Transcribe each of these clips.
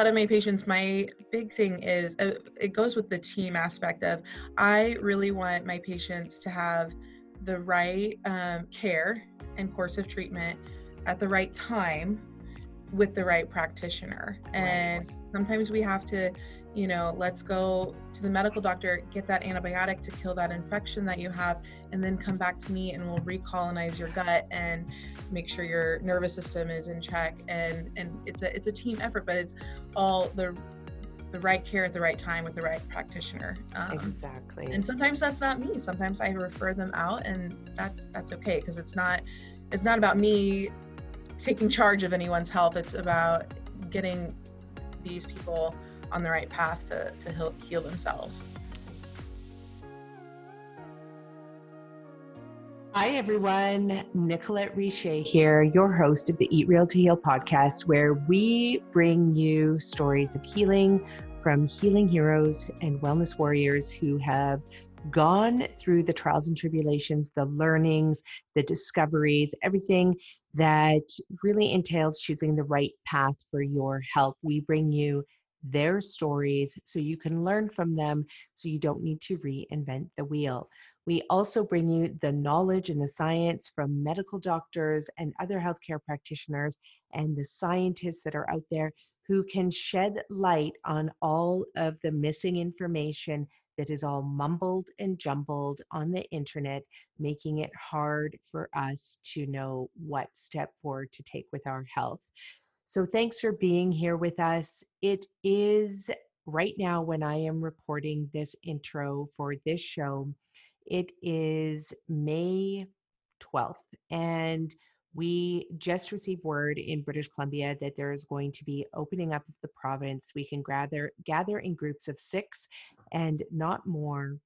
lot of my patients, my big thing is uh, it goes with the team aspect of I really want my patients to have the right um, care and course of treatment at the right time with the right practitioner. And right. sometimes we have to, you know, let's go to the medical doctor, get that antibiotic to kill that infection that you have, and then come back to me and we'll recolonize your gut and make sure your nervous system is in check. And and it's a it's a team effort, but it's all the the right care at the right time with the right practitioner. Um, exactly. And sometimes that's not me. Sometimes I refer them out, and that's that's okay because it's not it's not about me taking charge of anyone's health. It's about getting these people on the right path to, to heal, themselves. Hi, everyone. Nicolette Richer here, your host of the Eat Real to Heal podcast, where we bring you stories of healing from healing heroes and wellness warriors who have gone through the trials and tribulations, the learnings, the discoveries, everything that really entails choosing the right path for your health. We bring you their stories so you can learn from them so you don't need to reinvent the wheel. We also bring you the knowledge and the science from medical doctors and other healthcare practitioners and the scientists that are out there who can shed light on all of the missing information that is all mumbled and jumbled on the internet, making it hard for us to know what step forward to take with our health. So, thanks for being here with us. It is right now when I am recording this intro for this show, it is May 12th. And we just received word in British Columbia that there is going to be opening up of the province. We can gather gather in groups of 6 and not more.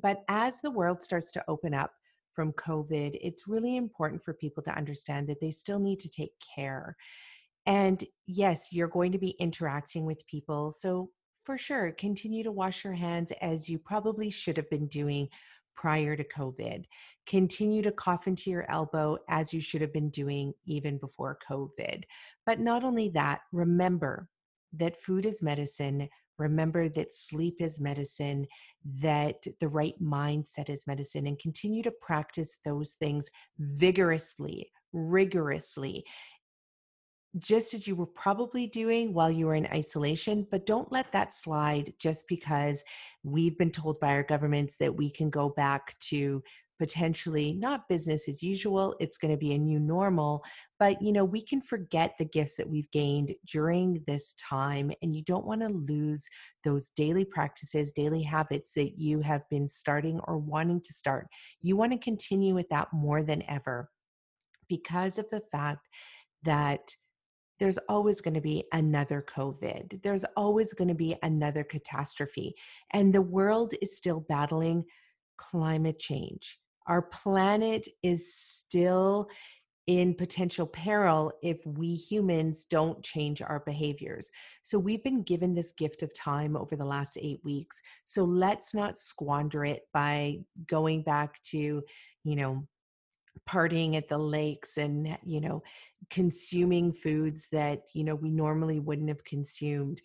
But as the world starts to open up from COVID, it's really important for people to understand that they still need to take care. And yes, you're going to be interacting with people. So, for sure, continue to wash your hands as you probably should have been doing prior to COVID. Continue to cough into your elbow as you should have been doing even before COVID. But not only that, remember that food is medicine. Remember that sleep is medicine, that the right mindset is medicine, and continue to practice those things vigorously, rigorously just as you were probably doing while you were in isolation, but don't let that slide just because we've been told by our governments that we can go back to potentially not business as usual it's going to be a new normal but you know we can forget the gifts that we've gained during this time and you don't want to lose those daily practices daily habits that you have been starting or wanting to start. You want to continue with that more than ever because of the fact that there's always going to be another COVID. There's always going to be another catastrophe. And the world is still battling climate change. Our planet is still in potential peril if we humans don't change our behaviors. So we've been given this gift of time over the last eight weeks. So let's not squander it by going back to, you know, partying at the lakes and you know consuming foods that you know we normally wouldn't have consumed.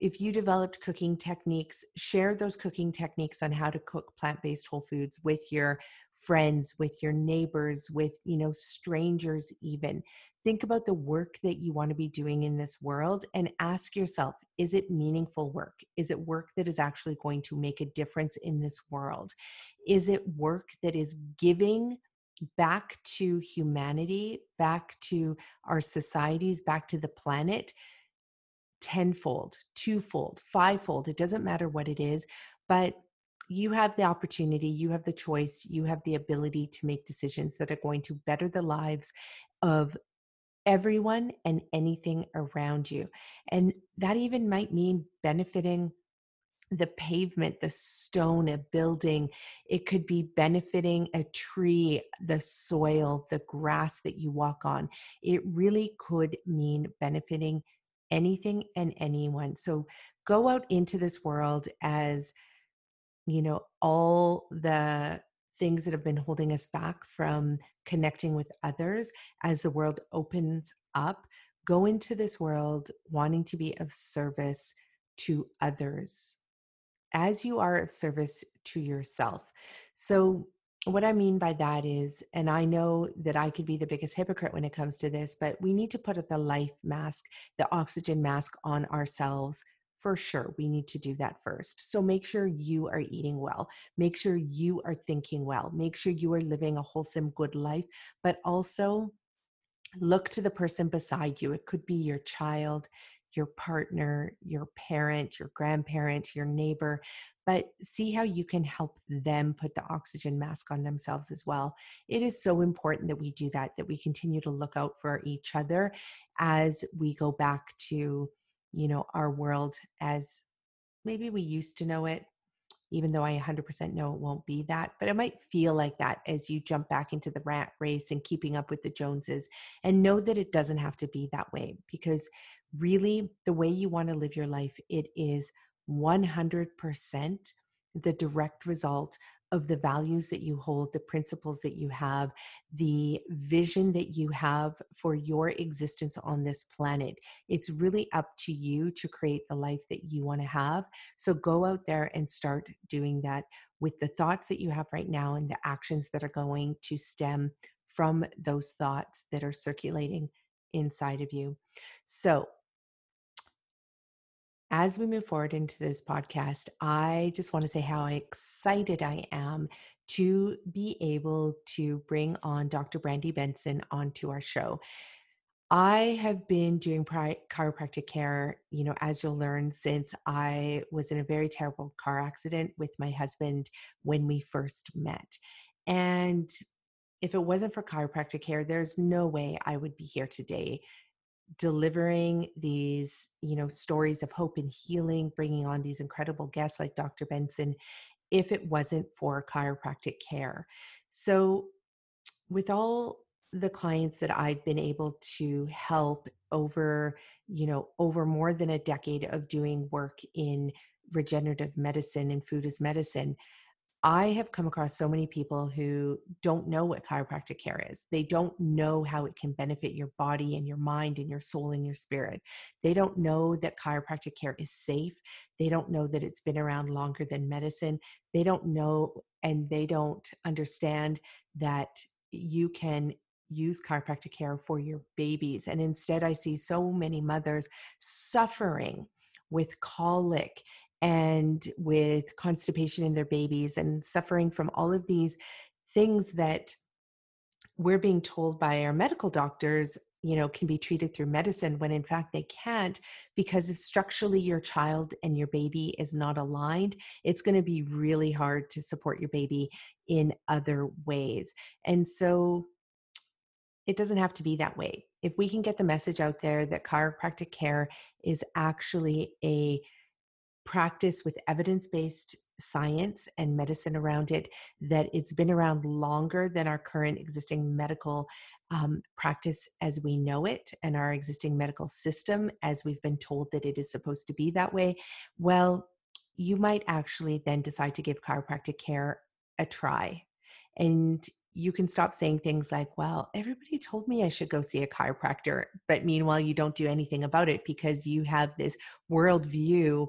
If you developed cooking techniques share those cooking techniques on how to cook plant-based whole foods with your friends with your neighbors with you know strangers even. Think about the work that you want to be doing in this world and ask yourself is it meaningful work? Is it work that is actually going to make a difference in this world? Is it work that is giving back to humanity, back to our societies, back to the planet tenfold, twofold, fivefold. It doesn't matter what it is, but you have the opportunity, you have the choice, you have the ability to make decisions that are going to better the lives of everyone and anything around you. And that even might mean benefiting the pavement, the stone, a building. It could be benefiting a tree, the soil, the grass that you walk on. It really could mean benefiting anything and anyone. So go out into this world as, you know, all the things that have been holding us back from connecting with others as the world opens up go into this world wanting to be of service to others as you are of service to yourself. So, what I mean by that is, and I know that I could be the biggest hypocrite when it comes to this, but we need to put the life mask, the oxygen mask on ourselves for sure. We need to do that first. So make sure you are eating well. Make sure you are thinking well. Make sure you are living a wholesome, good life, but also look to the person beside you. It could be your child, your partner, your parent, your grandparent, your neighbor, but see how you can help them put the oxygen mask on themselves as well. It is so important that we do that, that we continue to look out for each other as we go back to, you know, our world as maybe we used to know it even though I 100% know it won't be that. But it might feel like that as you jump back into the rat race and keeping up with the Joneses. And know that it doesn't have to be that way because really, the way you want to live your life, it is 100% the direct result of the values that you hold, the principles that you have, the vision that you have for your existence on this planet. It's really up to you to create the life that you want to have. So go out there and start doing that with the thoughts that you have right now and the actions that are going to stem from those thoughts that are circulating inside of you. So, as we move forward into this podcast, I just want to say how excited I am to be able to bring on Dr. Brandy Benson onto our show. I have been doing chiropractic care, you know, as you'll learn, since I was in a very terrible car accident with my husband when we first met. And if it wasn't for chiropractic care, there's no way I would be here today delivering these you know stories of hope and healing bringing on these incredible guests like dr benson if it wasn't for chiropractic care. So with all the clients that i've been able to help over you know over more than a decade of doing work in regenerative medicine and food as medicine I have come across so many people who don't know what chiropractic care is. They don't know how it can benefit your body and your mind and your soul and your spirit. They don't know that chiropractic care is safe. They don't know that it's been around longer than medicine. They don't know and they don't understand that you can use chiropractic care for your babies. And instead, I see so many mothers suffering with colic and with constipation in their babies and suffering from all of these things that we're being told by our medical doctors you know can be treated through medicine when in fact they can't because if structurally your child and your baby is not aligned it's going to be really hard to support your baby in other ways. And so it doesn't have to be that way. If we can get the message out there that chiropractic care is actually a practice with evidence based science and medicine around it, that it's been around longer than our current existing medical um, practice as we know it and our existing medical system as we've been told that it is supposed to be that way. Well, you might actually then decide to give chiropractic care a try. And you can stop saying things like, well, everybody told me I should go see a chiropractor. But meanwhile, you don't do anything about it because you have this worldview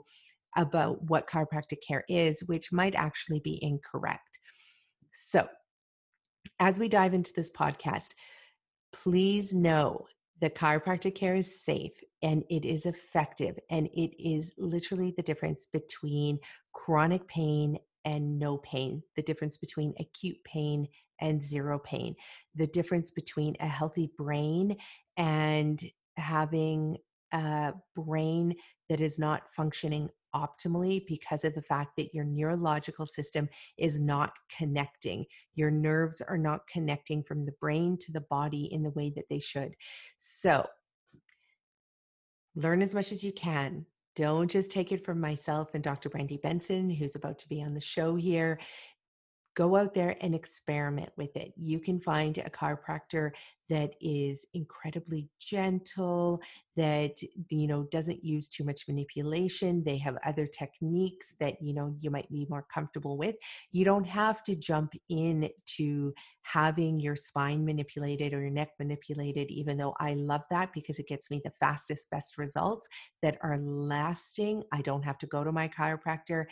about what chiropractic care is, which might actually be incorrect. So, as we dive into this podcast, please know that chiropractic care is safe and it is effective, and it is literally the difference between chronic pain and no pain, the difference between acute pain and zero pain, the difference between a healthy brain and having a brain that is not functioning optimally because of the fact that your neurological system is not connecting. Your nerves are not connecting from the brain to the body in the way that they should. So, learn as much as you can. Don't just take it from myself and Dr. Brandy Benson, who's about to be on the show here. Go out there and experiment with it. You can find a chiropractor that is incredibly gentle, that you know doesn't use too much manipulation. They have other techniques that you know you might be more comfortable with. You don't have to jump in to having your spine manipulated or your neck manipulated, even though I love that because it gets me the fastest, best results that are lasting. I don't have to go to my chiropractor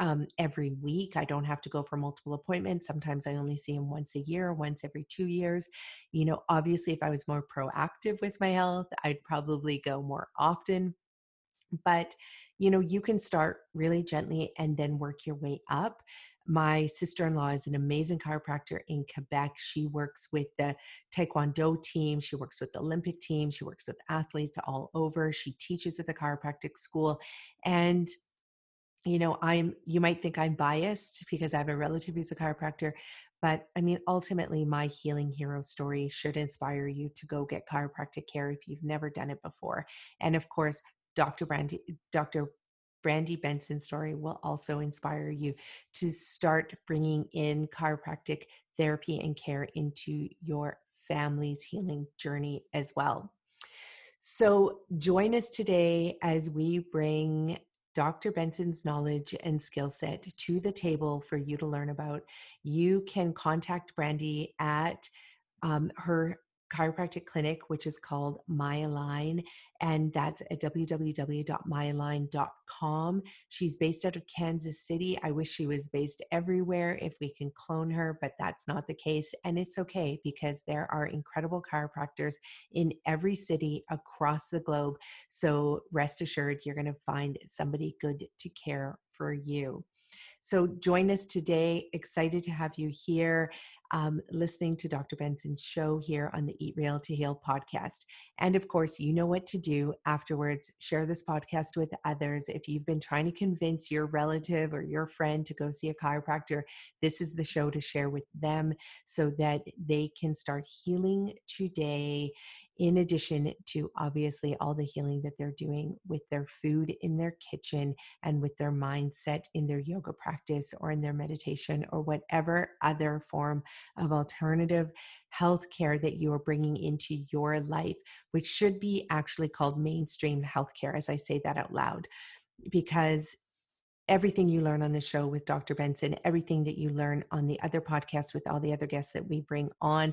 um, every week. I don't have to go for multiple appointments. Sometimes I only see him once a year, once every two years. You know, obviously, if I was more proactive with my health, I'd probably go more often. But, you know, you can start really gently and then work your way up. My sister in law is an amazing chiropractor in Quebec. She works with the Taekwondo team, she works with the Olympic team, she works with athletes all over. She teaches at the chiropractic school. And you know i'm you might think i'm biased because i have a relative who's a chiropractor but i mean ultimately my healing hero story should inspire you to go get chiropractic care if you've never done it before. And of course dr brandy dr brandy benson's story will also inspire you to start bringing in chiropractic therapy and care into your family's healing journey as well. So join us today as we bring Dr. Benson's knowledge and skill set to the table for you to learn about, you can contact Brandy at um, her chiropractic clinic, which is called Myalign, and that's at www.myalign.com. She's based out of Kansas City. I wish she was based everywhere if we can clone her, but that's not the case. And it's okay because there are incredible chiropractors in every city across the globe. So rest assured, you're going to find somebody good to care for you. So join us today. Excited to have you here um, listening to Dr. Benson's show here on the Eat Real to Heal podcast. And of course, you know what to do afterwards. Share this podcast with others. If you've been trying to convince your relative or your friend to go see a chiropractor, this is the show to share with them so that they can start healing today in addition to obviously all the healing that they're doing with their food in their kitchen and with their mindset in their yoga practice or in their meditation or whatever other form of alternative health care that you are bringing into your life, which should be actually called mainstream healthcare, as I say that out loud, because everything you learn on the show with Dr. Benson, everything that you learn on the other podcasts with all the other guests that we bring on,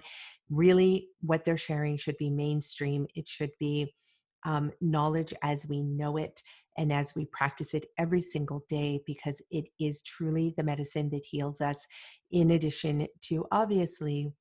really what they're sharing should be mainstream. It should be um, knowledge as we know it and as we practice it every single day because it is truly the medicine that heals us, in addition to obviously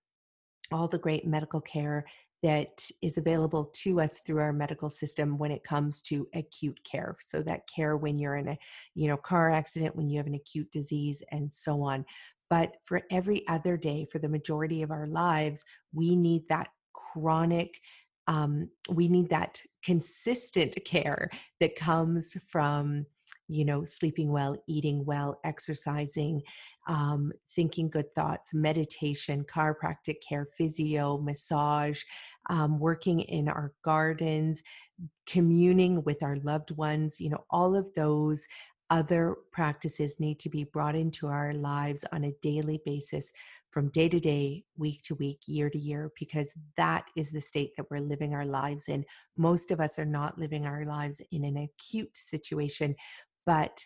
all the great medical care that is available to us through our medical system when it comes to acute care. So that care when you're in a you know car accident when you have an acute disease and so on. But for every other day for the majority of our lives we need that chronic um, we need that consistent care that comes from you know sleeping well eating well exercising um, thinking good thoughts meditation chiropractic care physio massage um, working in our gardens communing with our loved ones you know all of those other practices need to be brought into our lives on a daily basis from day to day, week to week, year to year, because that is the state that we're living our lives in. Most of us are not living our lives in an acute situation, but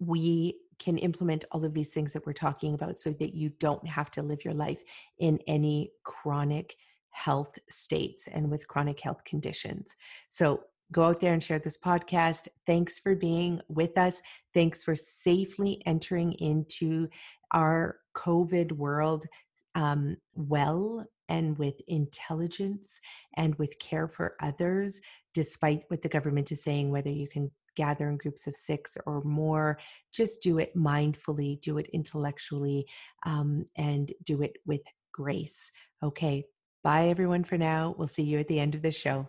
we can implement all of these things that we're talking about so that you don't have to live your life in any chronic health states and with chronic health conditions. So go out there and share this podcast. Thanks for being with us. Thanks for safely entering into our COVID world um, well and with intelligence and with care for others, despite what the government is saying, whether you can gather in groups of six or more. Just do it mindfully, do it intellectually, um, and do it with grace. Okay. Bye, everyone, for now. We'll see you at the end of the show.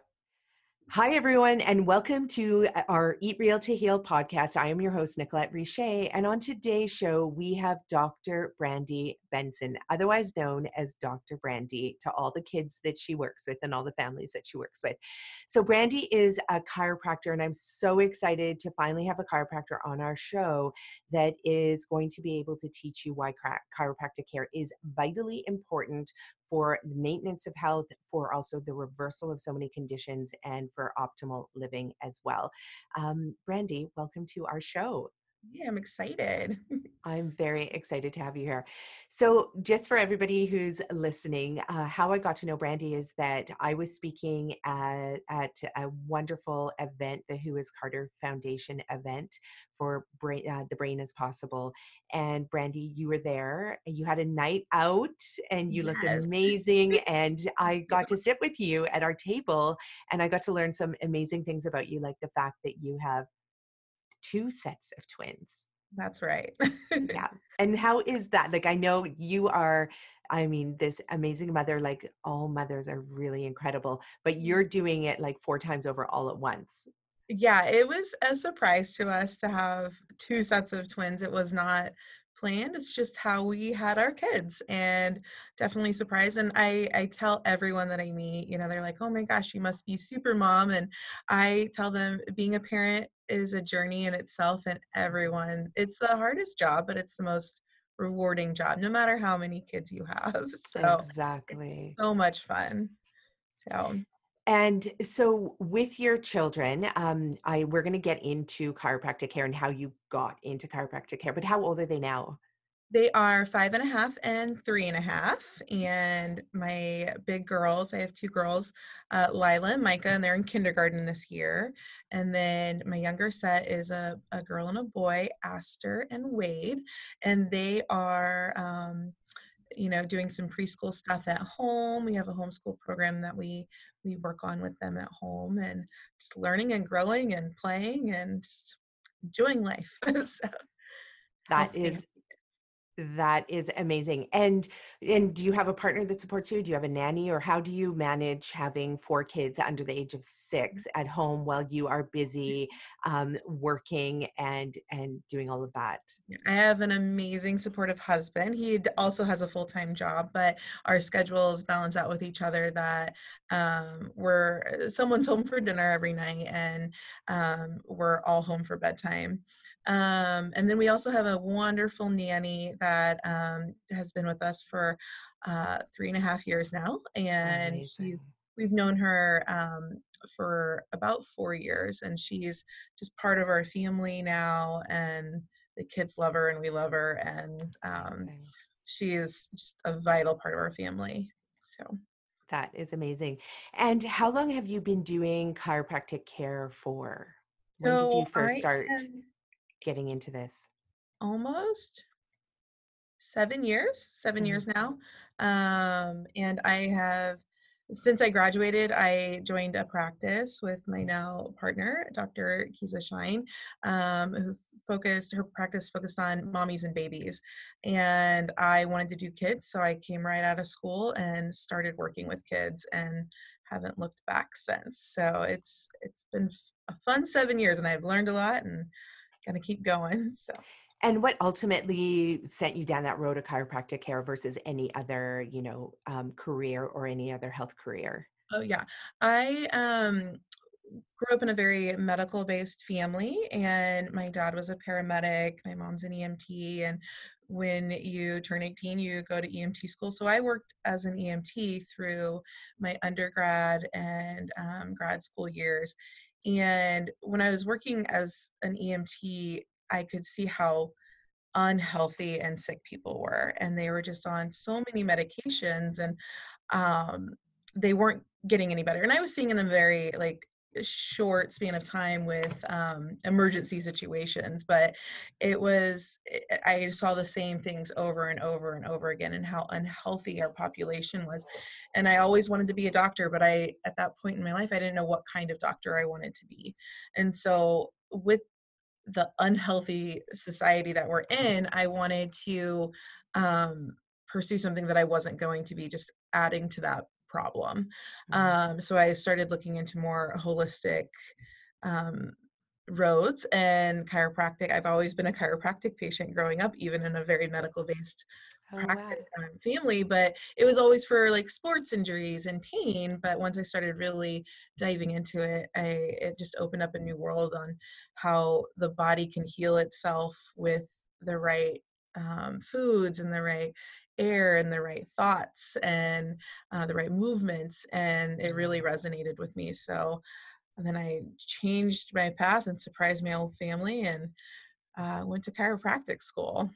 Hi, everyone, and welcome to uh, our Eat Real to Heal podcast. I am your host, Nicolette Richer, and on today's show, we have Dr. Brandy Benson, otherwise known as Dr. Brandy, to all the kids that she works with and all the families that she works with. So, Brandy is a chiropractor, and I'm so excited to finally have a chiropractor on our show that is going to be able to teach you why chiropractic care is vitally important for the maintenance of health, for also the reversal of so many conditions, and for optimal living as well. Um, Brandy, welcome to our show. Yeah, I'm excited. I'm very excited to have you here. So, just for everybody who's listening, uh, how I got to know Brandy is that I was speaking at, at a wonderful event, the Who is Carter Foundation event for brain, uh, The Brain is Possible. And Brandy, you were there. You had a night out and you yes. looked amazing. and I got to sit with you at our table and I got to learn some amazing things about you, like the fact that you have two sets of twins. That's right. yeah. And how is that? Like, I know you are, I mean, this amazing mother, like, all mothers are really incredible, but mm-hmm. you're doing it like four times over all at once. Yeah, it was a surprise to us to have two sets of twins. It was not planned. It's just how we had our kids and definitely surprised. And I, I tell everyone that I meet, you know, they're like, oh my gosh, you must be super mom. And I tell them being a parent is a journey in itself and everyone, it's the hardest job, but it's the most rewarding job, no matter how many kids you have. So exactly. So much fun. So and so with your children, um, I we're going to get into chiropractic care and how you got into chiropractic care. But how old are they now? They are five and a half and three and a half. And my big girls, I have two girls, uh, Lila and Micah, and they're in kindergarten this year. And then my younger set is a, a girl and a boy, Aster and Wade. And they are um, you know doing some preschool stuff at home we have a homeschool program that we we work on with them at home and just learning and growing and playing and just enjoying life. So that is that is amazing. And and do you have a partner that supports you? Do you have a nanny or how do you manage having four kids under the age of 6 at home while you are busy um, working and and doing all of that? I have an amazing supportive husband. He also has a full-time job, but our schedules balance out with each other that um, we're someone's home for dinner every night and um, we're all home for bedtime. Um, and then we also have a wonderful nanny that um, has been with us for uh, three and a half years now, and Amazing. she's we've known her um, for about four years, and she's just part of our family now, and the kids love her, and we love her, and um, she is just a vital part of our family. So. That is amazing. And how long have you been doing chiropractic care for? When so did you first I start? Am, getting into this? Almost seven years, 7 mm-hmm. years now. Um, and I have, since I graduated, I joined a practice with my now partner, Dr. Kiza Shine, um, who focused, her practice focused on mommies and babies. And I wanted to do kids, so I came right out of school and started working with kids and haven't looked back since. So it's it's been a fun seven years, and I've learned a lot and got to keep going. So. And what ultimately sent you down that road of chiropractic care versus any other, you know, um, career or any other health career? Oh yeah, I um, grew up in a very medical based family, and my dad was a paramedic. My mom's an EMT, and when you turn 18, you go to EMT school. So I worked as an EMT through my undergrad and um, grad school years. And when I was working as an EMT, I could see how unhealthy and sick people were. And they were just on so many medications and um, they weren't getting any better. And I was seeing in a very like short span of time with um, emergency situations, but it was, eh, I saw the same things over and over and over again and how unhealthy our population was. And I always wanted to be a doctor, but I, at that point in my life, I didn't know what kind of doctor I wanted to be. And so with the unhealthy society that we're in, I wanted to um, pursue something that I wasn't going to be just adding to that problem. Mm-hmm. Um, so I started looking into more holistic um, roads and chiropractic. I've always been a chiropractic patient growing up, even in a very medical based oh, practice wow. um, family, but it was always for like sports injuries and pain. But once I started really diving into it, I it just opened up a new world on how the body can heal itself with the right um, foods and the right air and the right thoughts and uh, the right movements and it really mm-hmm. resonated with me so then I changed my path and surprised my old family and uh, went to chiropractic school.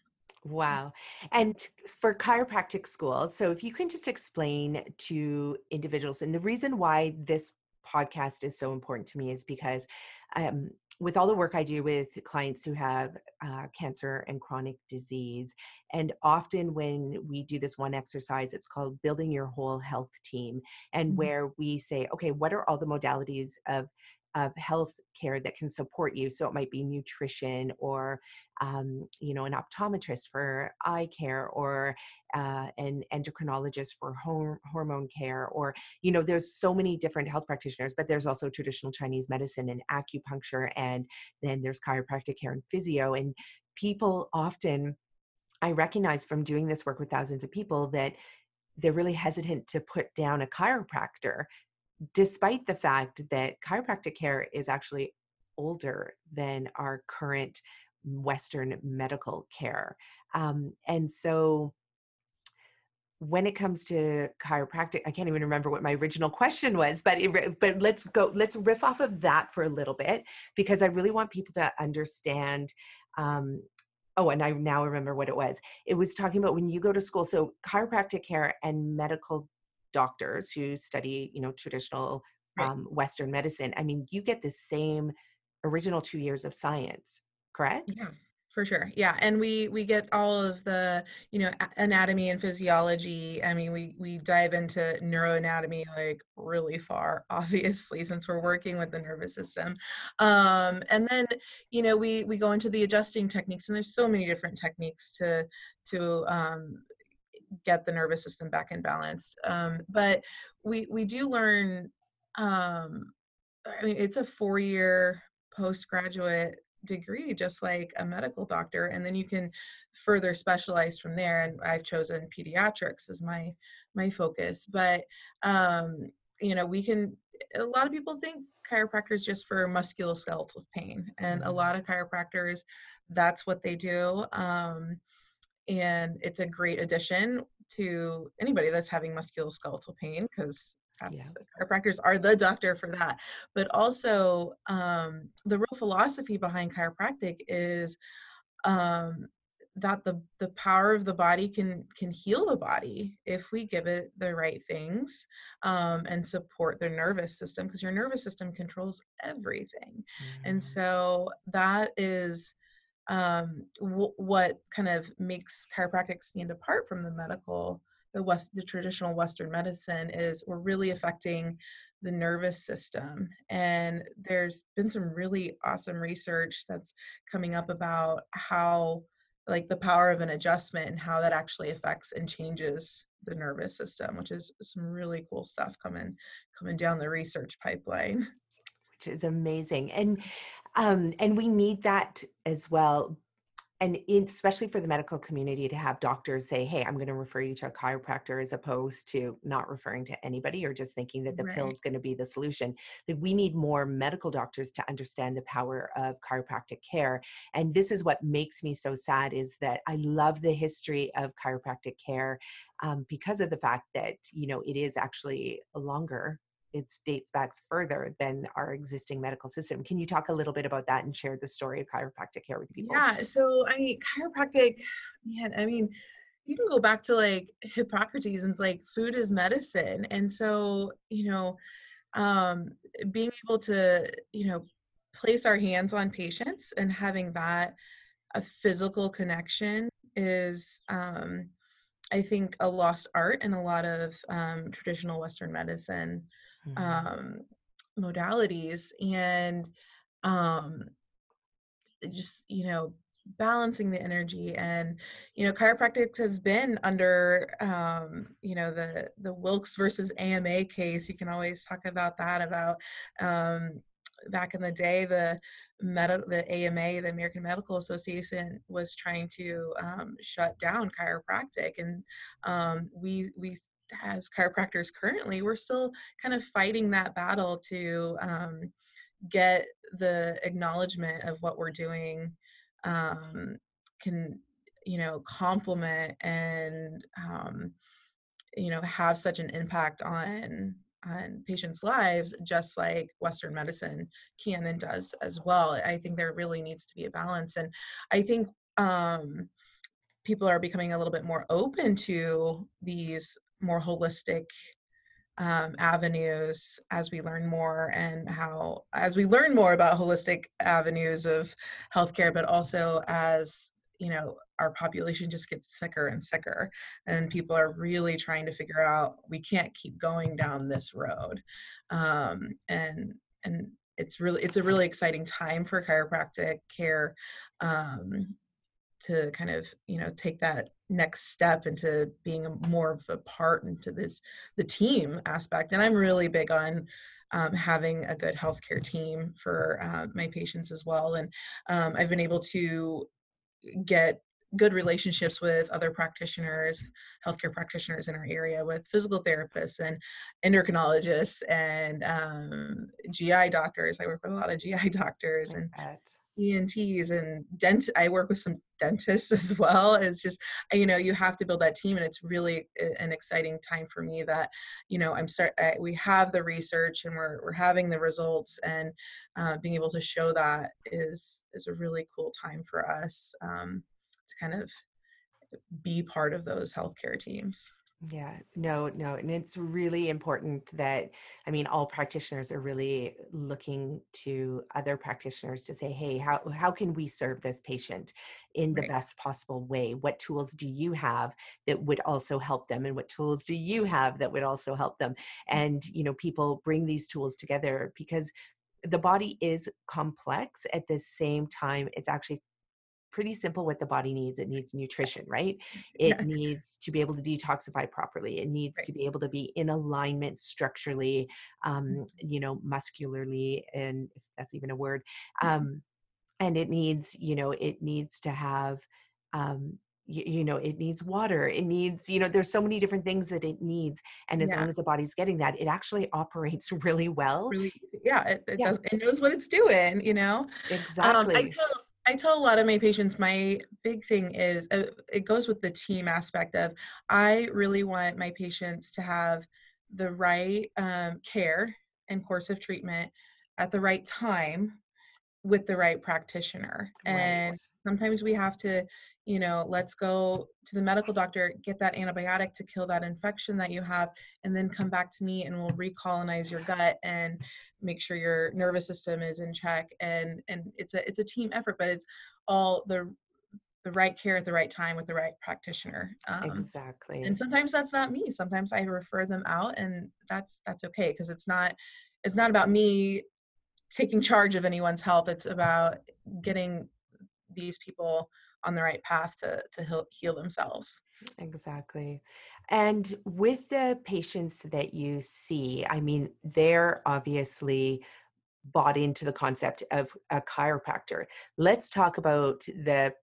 Wow. And for chiropractic school, so if you can just explain to individuals, and the reason why this podcast is so important to me is because um, with all the work I do with clients who have uh, cancer and chronic disease, and often when we do this one exercise, it's called building your whole health team, and mm-hmm. where we say, okay, what are all the modalities of of health care that can support you. So it might be nutrition or, um, you know, an optometrist for eye care or uh, an endocrinologist for home, hormone care. Or, you know, there's so many different health practitioners, but there's also traditional Chinese medicine and acupuncture. And then there's chiropractic care and physio. And people often, I recognize from doing this work with thousands of people that they're really hesitant to put down a chiropractor despite the fact that chiropractic care is actually older than our current Western medical care. Um, and so when it comes to chiropractic, I can't even remember what my original question was, but it, but let's go, let's riff off of that for a little bit because I really want people to understand. Um, oh, and I now remember what it was. It was talking about when you go to school. So chiropractic care and medical doctors who study, you know, traditional right. um, Western medicine, I mean, you get the same original two years of science, correct? Yeah for sure yeah and we we get all of the you know anatomy and physiology i mean we we dive into neuroanatomy like really far obviously since we're working with the nervous system um and then you know we we go into the adjusting techniques and there's so many different techniques to to um get the nervous system back in balance. Um, but we we do learn. Um, I mean, it's a four year postgraduate degree just like a medical doctor and then you can further specialize from there and i've chosen pediatrics as my my focus but um you know we can a lot of people think chiropractors just for musculoskeletal pain and a mm-hmm. lot of chiropractors that's what they do um and it's a great addition to anybody that's having musculoskeletal pain because yeah. chiropractors are the doctor for that but also um, the real philosophy behind chiropractic is um, that the the power of the body can can heal the body if we give it the right things um, and support the nervous system because your nervous system controls everything mm. and so that is um, w- what kind of makes chiropractic stand apart from the medical the west the traditional western medicine is we're really affecting the nervous system. And there's been some really awesome research that's coming up about how like the power of an adjustment and how that actually affects and changes the nervous system which is some really cool stuff coming coming down the research pipeline which is amazing and um, and we need that as well and especially for the medical community to have doctors say hey i'm going to refer you to a chiropractor as opposed to not referring to anybody or just thinking that the right. pill is going to be the solution like we need more medical doctors to understand the power of chiropractic care and this is what makes me so sad is that i love the history of chiropractic care um, because of the fact that you know it is actually longer it dates back further than our existing medical system. Can you talk a little bit about that and share the story of chiropractic care with people? Yeah. So, I mean, chiropractic, man, I mean, you can go back to like Hippocrates and it's like food is medicine. And so, you know, um, being able to, you know, place our hands on patients and having that a physical connection is um, I think a lost art in a lot of um, traditional Western medicine mm-hmm. um, modalities and um, just you know balancing the energy and you know chiropractic has been under um, you know the the wilkes versus ama case you can always talk about that about um, back in the day the med- the ama the american medical association was trying to um, shut down chiropractic and um, we we as chiropractors currently we're still kind of fighting that battle to um, get the acknowledgement of what we're doing um, can you know complement and um, you know have such an impact on on patients' lives, just like Western medicine can and does as well. I think there really needs to be a balance, and I think um, people are becoming a little bit more open to these more holistic um, avenues as we learn more and how as we learn more about holistic avenues of healthcare but also as you know our population just gets sicker and sicker and people are really trying to figure out we can't keep going down this road. Um, and and it's really it's a really exciting time for chiropractic care um, to kind of you know take that next step into being more of a part into this the team aspect and i'm really big on um, having a good healthcare team for uh, my patients as well and um, i've been able to get good relationships with other practitioners healthcare practitioners in our area with physical therapists and endocrinologists and um, gi doctors i work with a lot of gi doctors and ENTs and dent. I work with some dentists as well. It's just you know you have to build that team, and it's really an exciting time for me that you know I'm start. I, we have the research and we're we're having the results, and uh, being able to show that is is a really cool time for us um, to kind of be part of those healthcare teams. Yeah, no, no. And it's really important that, I mean, all practitioners are really looking to other practitioners to say, hey, how, how can we serve this patient in the right. best possible way? What tools do you have that would also help them? And what tools do you have that would also help them? Mm. And, you know, people bring these tools together because the body is complex at the same time it's actually pretty simple what the body needs. It needs nutrition, right? It yeah. needs to be able to detoxify properly. It needs right. to be able to be in alignment structurally, um, mm-hmm. you know, muscularly, and if that's even a word. Mm-hmm. Um, and it needs, you know, it needs to have um, you, you, know it needs water it needs you know there's so many different things that it needs and as yeah. long as the body's getting that it actually operates really well really yeah it, it yeah. does it knows what it's doing you know exactly um, I tell I tell a lot of my patients my big thing is uh, it goes with the team aspect of I really want my patients to have the right um, care and course of treatment at the right time with the right practitioner. Right. And sometimes we have to you know let's go to the medical doctor get that antibiotic to kill that infection that you have and then come back to me and we'll recolonize your gut and make sure your nervous system is in check and and it's a it's a team effort but it's all the the right care at the right time with the right practitioner um, exactly and sometimes that's not me sometimes i refer them out and that's that's okay because it's not it's not about me taking charge of anyone's health it's about getting these people on the right path to to heal, heal themselves. Exactly. And with the patients that you see i mean they're obviously bought into the concept of a chiropractor. Let's talk about the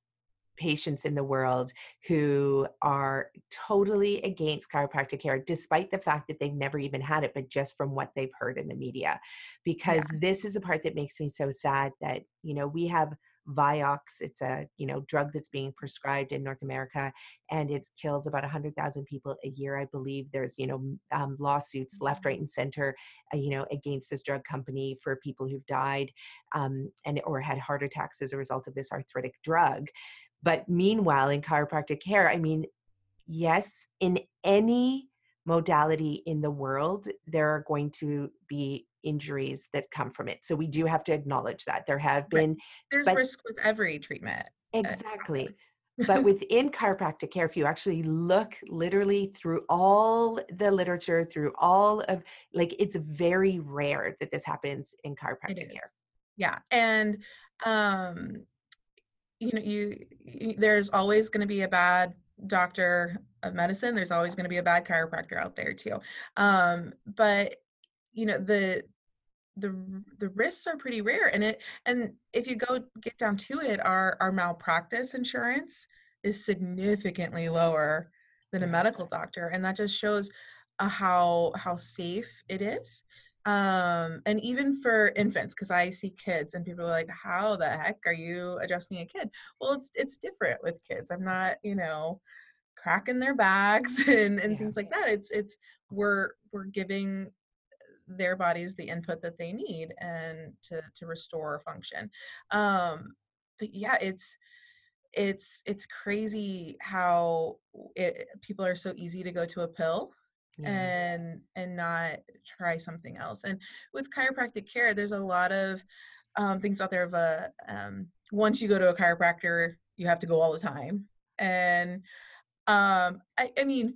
patients in the world who are totally against chiropractic care despite the fact that they've never even had it but just from what they've heard in the media because yeah. this is the part that makes me so sad that you know we have Vioxx. It's a you know drug that's being prescribed in North America, and it kills about 100,000 people a year, I believe. There's you know um, lawsuits left, right, mm-hmm. and center, uh, you know, against this drug company for people who've died um, and or had heart attacks as a result of this arthritic drug. But meanwhile, in chiropractic care, I mean, yes, in any modality in the world, there are going to be injuries that come from it. So we do have to acknowledge that there have been. Right. There's but, risk with every treatment. Uh, exactly. but within chiropractic care, if you actually look literally through all the literature, through all of like, it's very rare that this happens in chiropractic care. Yeah. And, um, you know you, you there's always going to be a bad doctor of medicine there's always going to be a bad chiropractor out there too. Um but you know the the the risks are pretty rare and it and if you go get down to it our our malpractice insurance is significantly lower than a medical doctor and that just shows uh, how how safe it is um and even for infants because i see kids and people are like how the heck are you adjusting a kid? Well it's it's different with kids. I'm not you know cracking their backs and and yeah. things like that. It's it's we're we're giving their bodies the input that they need and to to restore function. Um but yeah it's it's it's crazy how it, people are so easy to go to a pill yeah. and and not try something else and with chiropractic care there's a lot of um, things out there of a um, once you go to a chiropractor you have to go all the time and um, I, I mean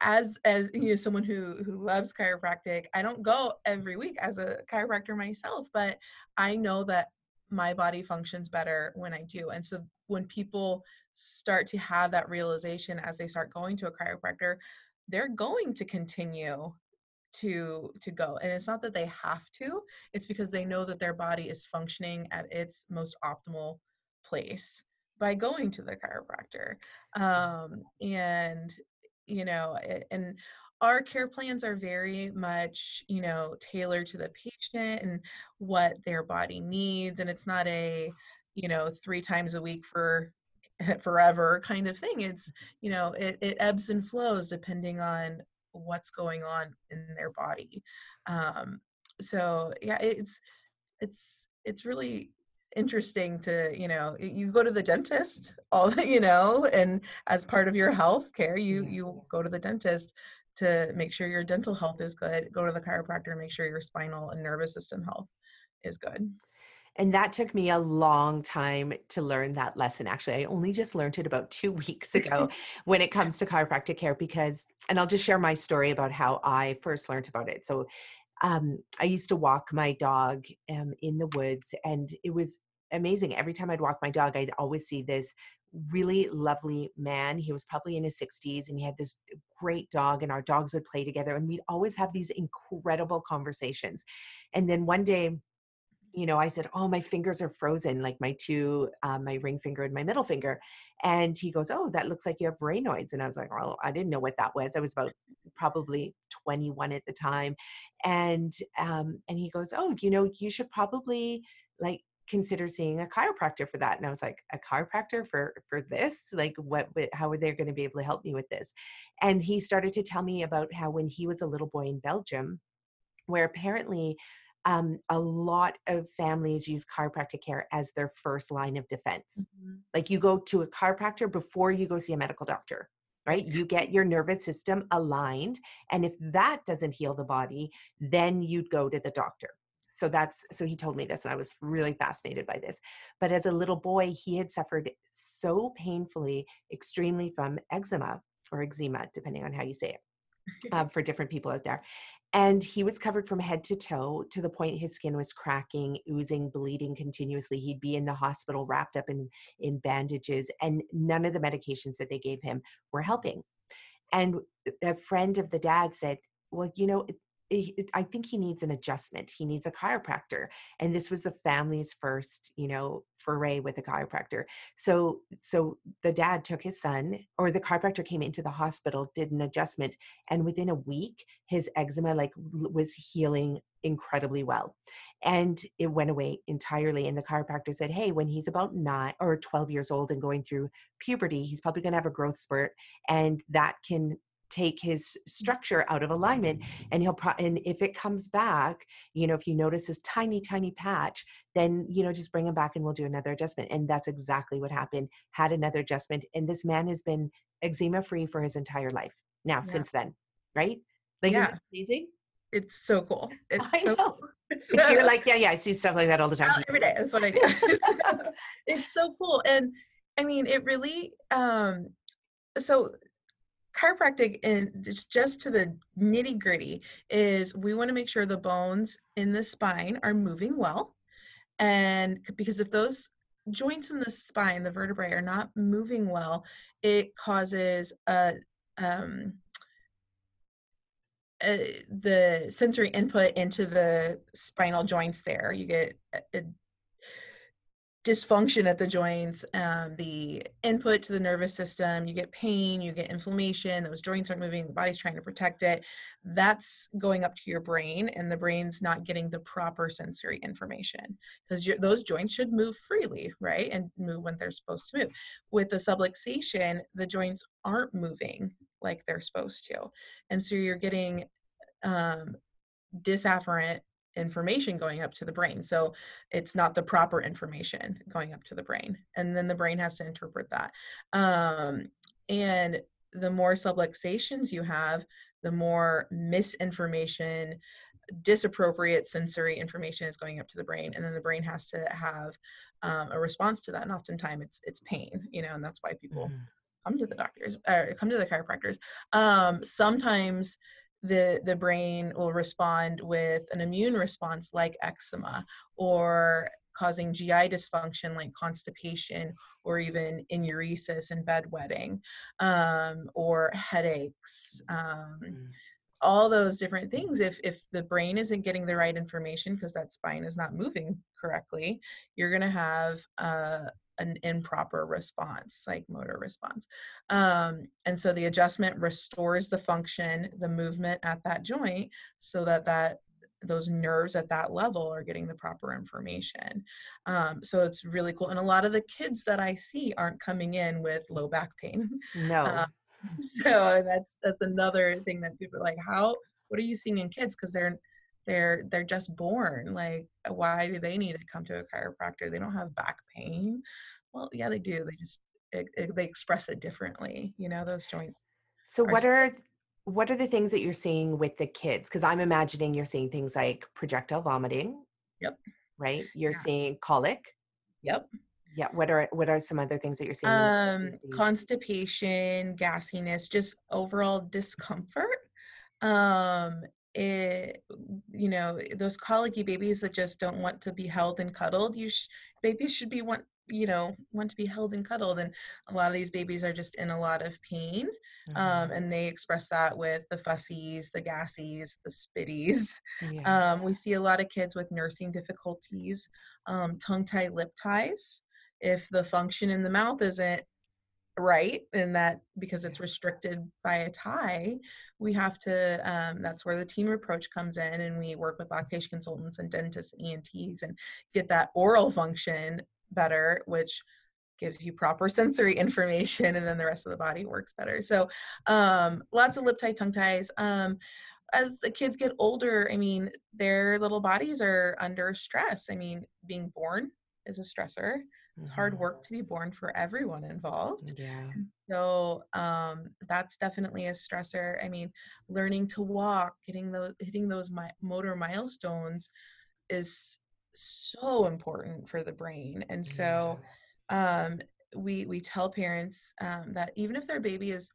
as as you know someone who who loves chiropractic i don't go every week as a chiropractor myself but i know that my body functions better when i do and so when people start to have that realization as they start going to a chiropractor they're going to continue to to go and it's not that they have to it's because they know that their body is functioning at its most optimal place by going to the chiropractor. Um, and you know and our care plans are very much you know tailored to the patient and what their body needs and it's not a you know three times a week for forever kind of thing it's you know it, it ebbs and flows depending on what's going on in their body. Um so yeah it's it's it's really interesting to you know you go to the dentist all you know and as part of your health care you you go to the dentist to make sure your dental health is good go to the chiropractor and make sure your spinal and nervous system health is good and that took me a long time to learn that lesson. Actually, I only just learned it about two weeks ago when it comes to chiropractic care because, and I'll just share my story about how I first learned about it. So, um, I used to walk my dog um, in the woods, and it was amazing. Every time I'd walk my dog, I'd always see this really lovely man. He was probably in his 60s and he had this great dog, and our dogs would play together. And we'd always have these incredible conversations. And then one day, you know, I said, Oh, my fingers are frozen, like my two, um, my ring finger and my middle finger. And he goes, Oh, that looks like you have Raynaud's. And I was like, Well, I didn't know what that was. I was about probably 21 at the time. And, um, and he goes, Oh, you know, you should probably like consider seeing a chiropractor for that and i was like a chiropractor for for this like what how are they going to be able to help me with this and he started to tell me about how when he was a little boy in belgium where apparently um, a lot of families use chiropractic care as their first line of defense. Mm-hmm. like you go to a chiropractor before you go see a medical doctor right? You get your nervous system aligned and if that doesn't heal the body then you'd go to the doctor. So that's so he told me this and i was really fascinated by this. But as a little boy he had suffered so painfully extremely from eczema or eczema depending on how you say it um, for different people out there. And he was covered from head to toe to the point his skin was cracking oozing bleeding continuously. He'd be in the hospital wrapped up in in bandages and none of the medications that they gave him were helping. And a friend of the dad said well you know I think he needs an adjustment. He needs a chiropractor. And this was the family's first, you know, foray with a chiropractor. So so the dad took his son or the chiropractor came into the hospital, did an adjustment, and within a week his eczema like was healing incredibly well. And it went away entirely. And the chiropractor said, Hey, when he's about nine or 12 years old and going through puberty, he's probably going to have a growth spurt. And that can take his structure out of alignment and he'll pro- and if it comes back you know if you notice this tiny tiny patch then you know just bring him back and we'll do another adjustment and that's exactly what happened had another adjustment and this man has been eczema free for his entire life now yeah. since then right? Like yeah. amazing? It's so cool. It's I so know. cool. So, you're like yeah yeah i see stuff like that all the time. Every day that's what i do. It's so cool and i mean it really um so chiropractic and it's just to the nitty gritty is we want to make sure the bones in the spine are moving well and because if those joints in the spine, the vertebrae, are not moving well, it causes a um, uh, the sensory input into the spinal joints there. You get a, a dysfunction at the joints, um, the input to the nervous system, you get pain, you get inflammation, those joints aren't moving, the body's trying to protect it. That's going up to your brain, and the brain's not getting the proper sensory information because those joints should move freely, right? And move when they're supposed to move. With the subluxation, the joints aren't moving like they're supposed to. And so you're getting um, dysafferent information going up to the brain. So it's not the proper information going up to the brain. And then the brain has to interpret that. Um, and the more subluxations you have, the more misinformation, disappropriate sensory information is going up to the brain. And then the brain has to have um, a response to that. And oftentimes it's it's pain, you know, and that's why people mm. come to the doctors or come to the chiropractors. Um, sometimes the the brain will respond with an immune response like eczema or causing GI dysfunction like constipation or even enuresis and bedwetting um, or headaches. Um, mm. All those different things. If if the brain isn't getting the right information because that spine is not moving correctly, you're going to have uh, an improper response, like motor response. Um, and so the adjustment restores the function, the movement at that joint, so that that those nerves at that level are getting the proper information. Um, so it's really cool. And a lot of the kids that I see aren't coming in with low back pain. No. Uh, so that's that's another thing that people are like, how? What are you seeing in kids? Because they're they're they're just born like why do they need to come to a chiropractor? They don't have back pain. Well yeah they do. They just it, it, they express it differently you know those joints so are what are what are the things that you're seeing with the kids? Because i'm imagining you're seeing things like projectile vomiting yep. right? You're yeah. seeing colic. Yep yeah what are what are some other things that you're seeing um constipation gassiness just overall discomfort um it, you know those colicky babies that just don't want to be held and cuddled you sh- babies should be want you know want to be held and cuddled and a lot of these babies are just in a lot of pain um, mm-hmm. um, and they express that with the fussies the gassies the spitties yeah. um, we see a lot of kids with nursing difficulties um, tongue tie lip ties if the function in the mouth isn't right and that because it's restricted by a tie we have to um, that's where the team approach comes in and we work with lactation consultants and dentists and ents and get that oral function better which gives you proper sensory information and then the rest of the body works better. So um, lots of lip tie tongue ties um, as the kids get older i mean their little bodies are under stress. I mean being born is a stressor it's hard mm-hmm. work to be born for everyone involved. Yeah. So um, that's definitely a stressor. I mean, learning to walk, getting those, hitting those mi- motor milestones, is so important for the brain. And so, um, we we tell parents um, that even if their baby is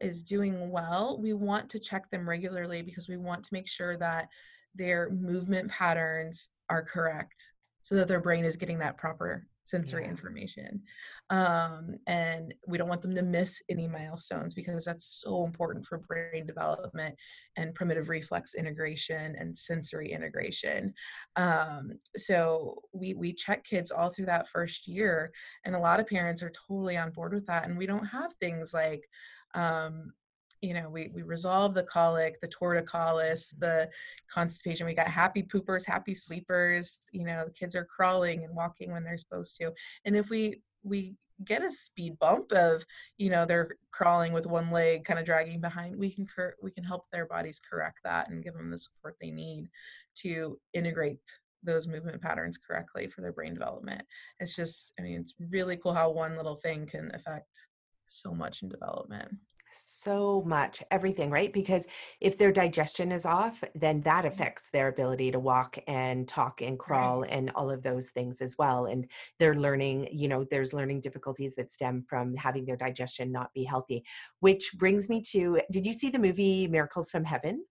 is doing well, we want to check them regularly because we want to make sure that their movement patterns are correct so that their brain is getting that proper sensory yeah. information. Um, and we don't want them to miss any milestones because that's so important for brain development and primitive reflex integration and sensory integration. Um, so we, we check kids all through that first year, and a lot of parents are totally on board with that. And we don't have things like, um, you know, we, we resolve the colic, the torticollis, mm-hmm. the constipation. We got happy poopers, happy sleepers. You know, the kids are crawling and walking when they're supposed to. And if we we get a speed bump of, you know, they're crawling with one leg, kind of dragging behind, we can cur- we can help their bodies correct that and give them the support they need to integrate those movement patterns correctly for their brain development. It's just, I mean, it's really cool how one little thing can affect so much in development so much everything right because if their digestion is off then that mm-hmm. affects their ability to walk and talk and crawl right. and all of those things as well and they're learning you know there's learning difficulties that stem from having their digestion not be healthy which brings me to did you see the movie miracles from heaven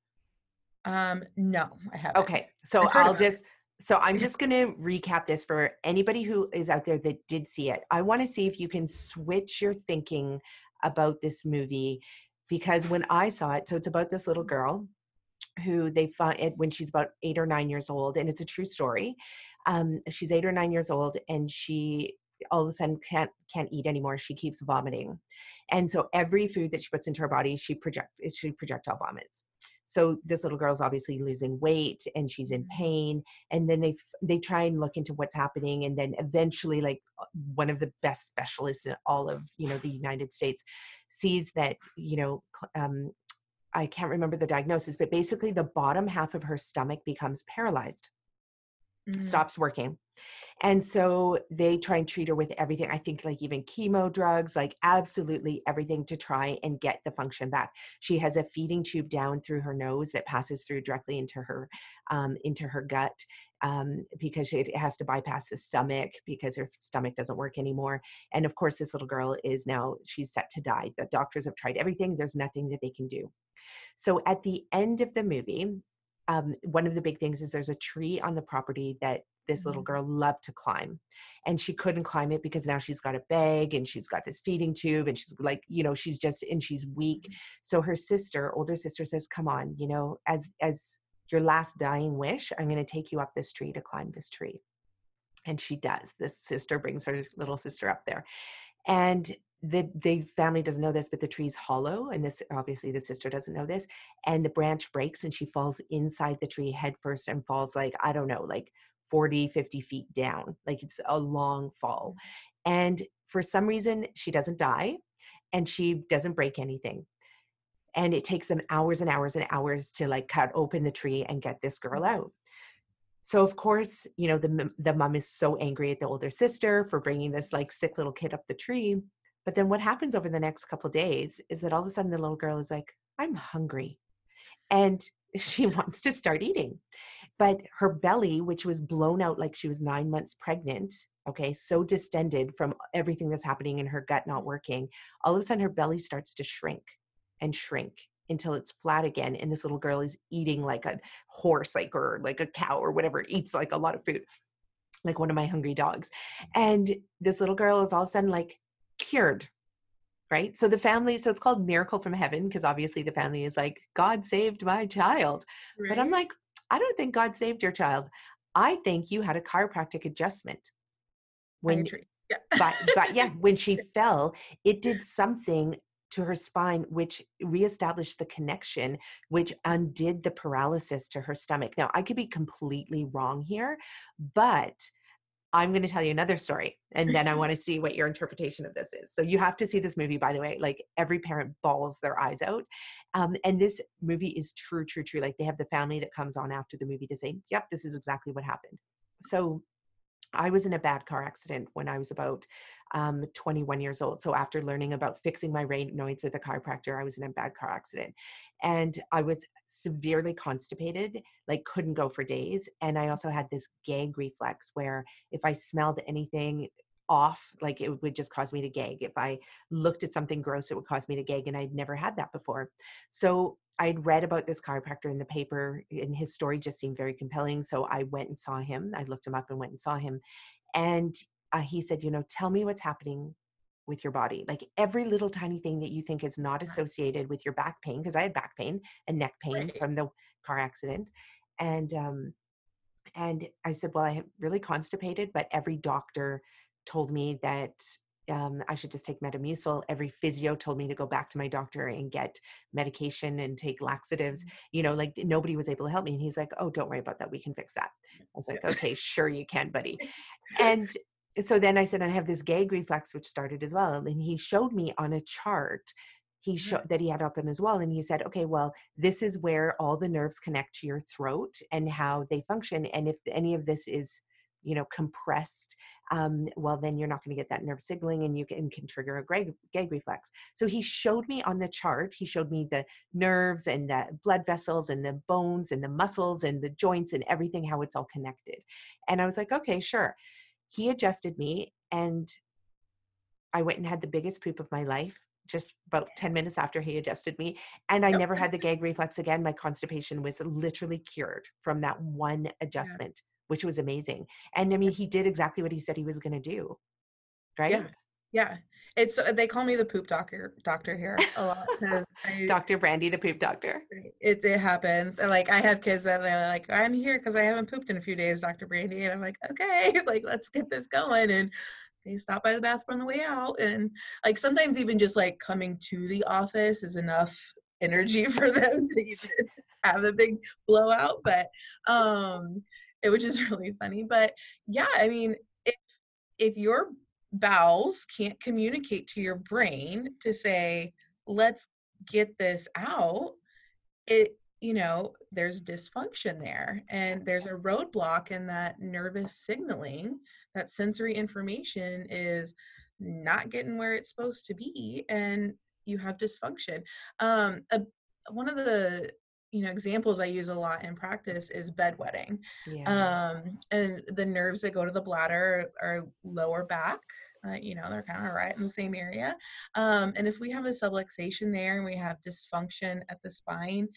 um no i haven't okay so i'll just So I'm just going to recap this for anybody who is out there that did see it. I want to see if you can switch your thinking about this movie because when I saw it, so it's about this little girl who they find it when she's about eight or nine years old, and it's a true story. Um, she's eight or nine years old, and she all of a sudden can't can't eat anymore. She keeps vomiting, and so every food that she puts into her body, she project she projectile vomits. So this little girl's obviously losing weight and she's in pain. And then they they try and look into what's happening, and then eventually, like uh, one of the best specialists in all of you know the United States, sees that you know um, I can't remember the diagnosis, but basically the bottom half of her stomach becomes paralyzed, mm-hmm. stops working. And so they try and treat her with everything. I think like even chemo drugs, like absolutely everything to try and get the function back. She has a feeding tube down through her nose that passes through directly into her um, into her gut um, because it has to bypass the stomach because her stomach doesn't work anymore. And of course, this little girl is now she's set to die. The doctors have tried everything. There's nothing that they can do. So at the end of the movie, um, one of the big things is there's a tree on the property that this little mm-hmm. girl loved to climb and she couldn't climb it because now she's got a bag and she's got this feeding tube and she's like you know she's just and she's weak mm-hmm. so her sister older sister says come on you know as as your last dying wish i'm going to take you up this tree to climb this tree and she does this sister brings her little sister up there and the the family doesn't know this but the tree's hollow and this obviously the sister doesn't know this and the branch breaks and she falls inside the tree head first and falls like i don't know like 40 50 feet down like it's a long fall. Mm. And for some reason she doesn't die and she doesn't break anything. And it takes them hours and hours and hours to like cut open the tree and get this girl mm. out. So of course you know the the mom is so angry at the older sister for bringing this like sick little kid up the tree but then what happens over the next couple days is that all of a sudden the little girl is like, I'm hungry. And she wants to start eating. But her belly, which was blown out like she was nine months pregnant, okay, so distended from everything that's happening in her gut not working, all of a sudden her belly starts to shrink and shrink until it's flat again and this little girl is eating like a horse like or like a cow or whatever eats like a lot of food like one of my hungry dogs and this little girl is all of a sudden like cured right? So the family so it's called miracle from heaven because obviously the family is like god saved my child. Right. but i'm like i don't think god saved your child. I think you had a chiropractic adjustment. When yeah. but, but yeah when she fell it did something to her spine which reestablished the connection which undid the paralysis to her stomach. Now i could be completely wrong here but I'm going to tell you another story and then I want to see what your interpretation of this is. So you have to see this movie, by the way. Like every parent bawls their eyes out. Um, and this movie is true, true, true. Like they have the family that comes on after the movie to say, yep, this is exactly what happened. So I was in a bad car accident when I was about um, 21 years old. So after learning about fixing my Raynaud's at the chiropractor, I was in a bad car accident, and I was severely constipated, like couldn't go for days. And I also had this gag reflex where if I smelled anything off, like it would just cause me to gag. If I looked at something gross, it would cause me to gag, and I'd never had that before. So I'd read about this chiropractor in the paper, and his story just seemed very compelling. So I went and saw him. I looked him up and went and saw him. And uh, he said, You know, tell me what's happening with your body. Like every little tiny thing that you think is not associated with your back pain, because I had back pain and neck pain right. from the car accident. And, um, and I said, Well, I am really constipated, but every doctor told me that um, I should just take Metamucil. Every physio told me to go back to my doctor and get medication and take laxatives. Mm-hmm. You know, like nobody was able to help me. And he's like, "Oh, don't worry about that. We can fix that." I was like, "Okay, sure you can, buddy." And so then I said, "I have this gag reflex, which started as well." And he showed me on a chart he showed that he had up him as well and he said okay well this is where all the nerves connect to your throat and how they function and if any of this is you know compressed um, well then you're not going to get that nerve signaling and you can, can trigger a gag, gag reflex. So he showed me on the chart he showed me the nerves and the blood vessels and the bones and the muscles and the joints and everything how it's all connected. And i was like okay sure. He adjusted me and i went and had the biggest poop of my life just about 10 minutes after he adjusted me and i yep. never had the gag reflex again. My constipation was literally cured from that one adjustment which was amazing. And I mean, he did exactly what he said he was going to do. Right? Yeah. Yeah. It's uh, they call me the poop doctor doctor here a lot because Dr. Brandy the poop doctor. It it happens. And like I have kids that are like, I'm here because I haven't pooped in a few days, Dr. Brandy. And I'm like, okay, like let's get this going. And they stop by the bathroom on the way out. And like sometimes even just like coming to the office is enough energy for them to have a big blowout. But um which is really funny. But yeah, I mean, if if your bowels can't communicate to your brain to say, let's get this out, it you know there's dysfunction there and there's a roadblock in that nervous signaling that sensory information is not getting where it's supposed to be and you have dysfunction um a, one of the you know examples i use a lot in practice is bedwetting yeah. um and the nerves that go to the bladder are lower back uh, you know they're kind of right in the same area um and if we have a subluxation there and we have dysfunction at the spine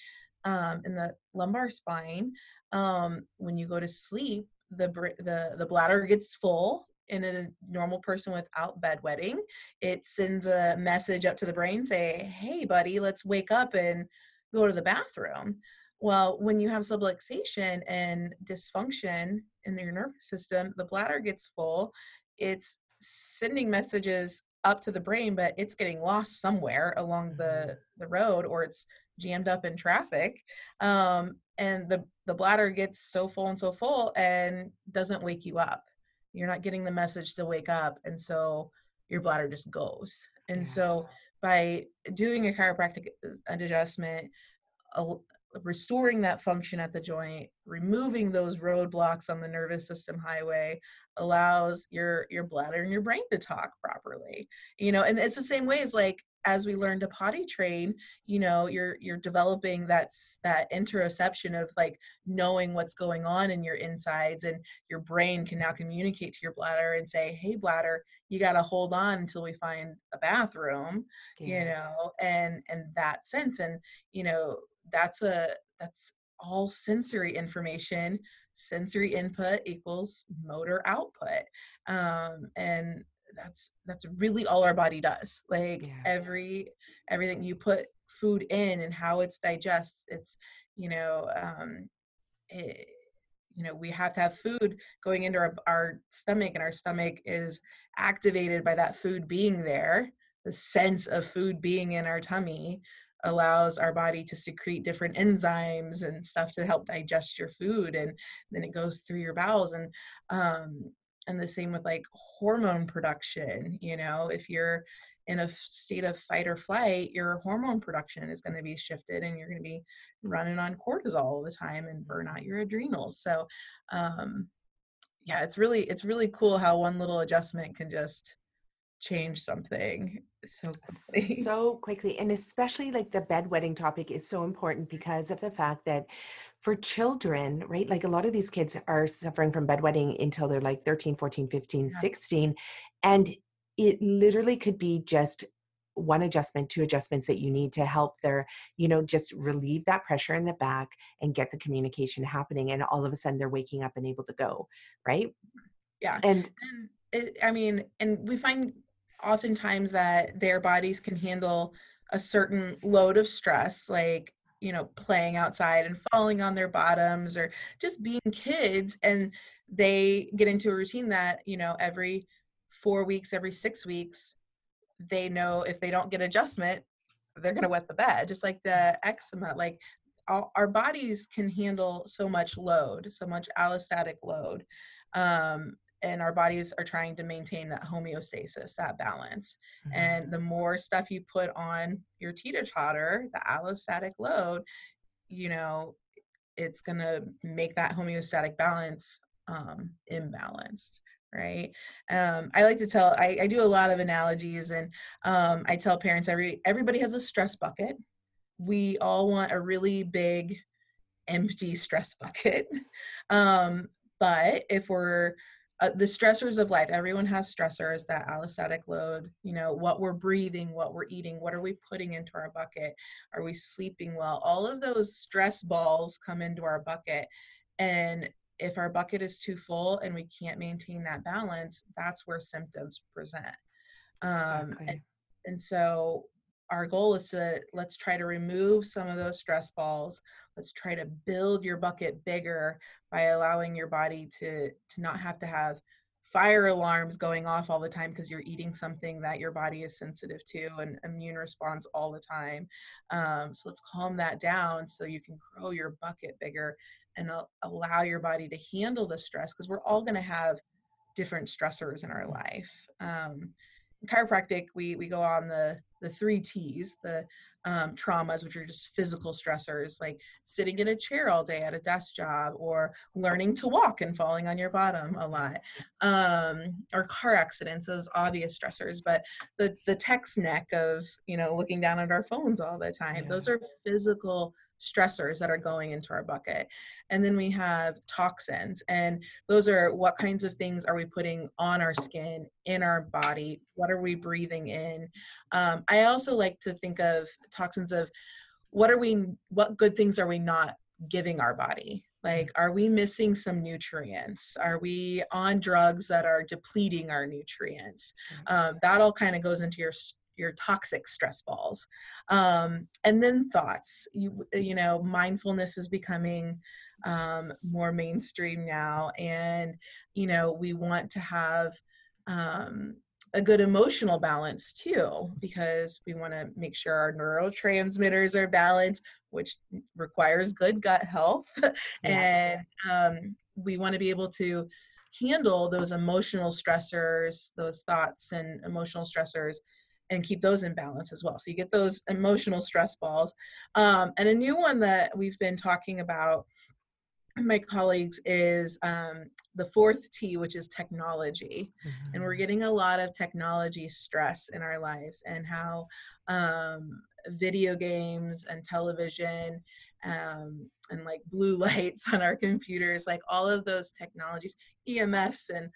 um in the lumbar spine um when you go to sleep the the the bladder gets full in a normal person without bedwetting it sends a message up to the brain say hey buddy let's wake up and go to the bathroom. Well, when you have subluxation and dysfunction in your nervous system, the bladder gets full. It's sending messages up to the brain, but it's getting lost somewhere along the, mm-hmm. the road or it's jammed up in traffic. Um, and the, the bladder gets so full and so full and doesn't wake you up. You're not getting the message to wake up. And so your bladder just goes. And yeah. so by doing a chiropractic uh, adjustment, restoring that function at the joint, removing those roadblocks on the nervous system highway allows your your bladder and your brain to talk properly. You know, and it's the same way as like as we learn to potty train you know you're you're developing that's that interoception of like knowing what's going on in your insides and your brain can now communicate to your bladder and say hey bladder you got to hold on until we find a bathroom yeah. you know and and that sense and you know that's a that's all sensory information sensory input equals motor output um, and that's that's really all our body does like yeah. every everything you put food in and how it's digests it's you know um it, you know we have to have food going into our, our stomach and our stomach is activated by that food being there the sense of food being in our tummy allows our body to secrete different enzymes and stuff to help digest your food and then it goes through your bowels and um and the same with like hormone production you know if you're in a state of fight or flight your hormone production is going to be shifted and you're going to be running on cortisol all the time and burn out your adrenals so um yeah it's really it's really cool how one little adjustment can just change something so quickly. so quickly and especially like the bedwetting topic is so important because of the fact that for children, right? Like a lot of these kids are suffering from bedwetting until they're like 13, 14, 15, yeah. 16. And it literally could be just one adjustment, two adjustments that you need to help their, you know, just relieve that pressure in the back and get the communication happening. And all of a sudden they're waking up and able to go, right? Yeah. And, and it, I mean, and we find oftentimes that their bodies can handle a certain load of stress, like you know playing outside and falling on their bottoms or just being kids and they get into a routine that you know every four weeks every six weeks they know if they don't get adjustment they're going to wet the bed just like the eczema like our bodies can handle so much load so much allostatic load um, and our bodies are trying to maintain that homeostasis, that balance. Mm-hmm. And the more stuff you put on your teeter totter, the allostatic load, you know, it's going to make that homeostatic balance um, imbalanced right um, i like to tell I, I, do a lot of analogies and um, i tell parents every everybody has a stress bucket we all want a really big empty stress bucket um, but if we're uh, the stressors of life everyone has stressors that allostatic load you know what we're breathing what we're eating what are we putting into our bucket are we sleeping well all of those stress balls come into our bucket and if our bucket is too full and we can't maintain that balance, that's where symptoms present. Um, Exactly. and, and so our goal is to let's try to remove some of those stress balls. Let's try to build your bucket bigger by allowing your body to to not have to have fire alarms going off all the time because you're eating something that your body is sensitive to and immune response all the time. Um, so let's calm that down so you can grow your bucket bigger and al- allow your body to handle the stress because we're all going to have different stressors in our life. Um, chiropractic, we we go on the the three T's, the um, traumas, which are just physical stressors, like sitting in a chair all day at a desk job, or learning to walk and falling on your bottom a lot, um, or car accidents, those obvious stressors. But the the text neck of you know looking down at our phones all the time, those are physical stressors that are going into our bucket. And then we have toxins, and those are what kinds of things are we putting on our skin, in our body? What are we breathing in? Um, I also like to think of toxins of what are we, what good things are we not giving our body? Like, are we missing some nutrients? Are we on drugs that are depleting our nutrients? Um, that all kind of goes into your your toxic stress balls. Um, and then thoughts. You you know mindfulness is becoming um, more mainstream now and you know we want to have um, a good emotional balance too because we want to make sure our neurotransmitters are balanced which requires good gut health. And um, we want to be able to handle those emotional stressors those thoughts and emotional stressors and keep those in balance as well so you get those emotional stress balls um, and a new one that we've been talking about my colleagues is um, the fourth T, which is technology. And we're Mhm. getting a lot of technology stress in our lives and how um, video games and television um, and like blue lights on our computers, like all of those technologies, EMFs and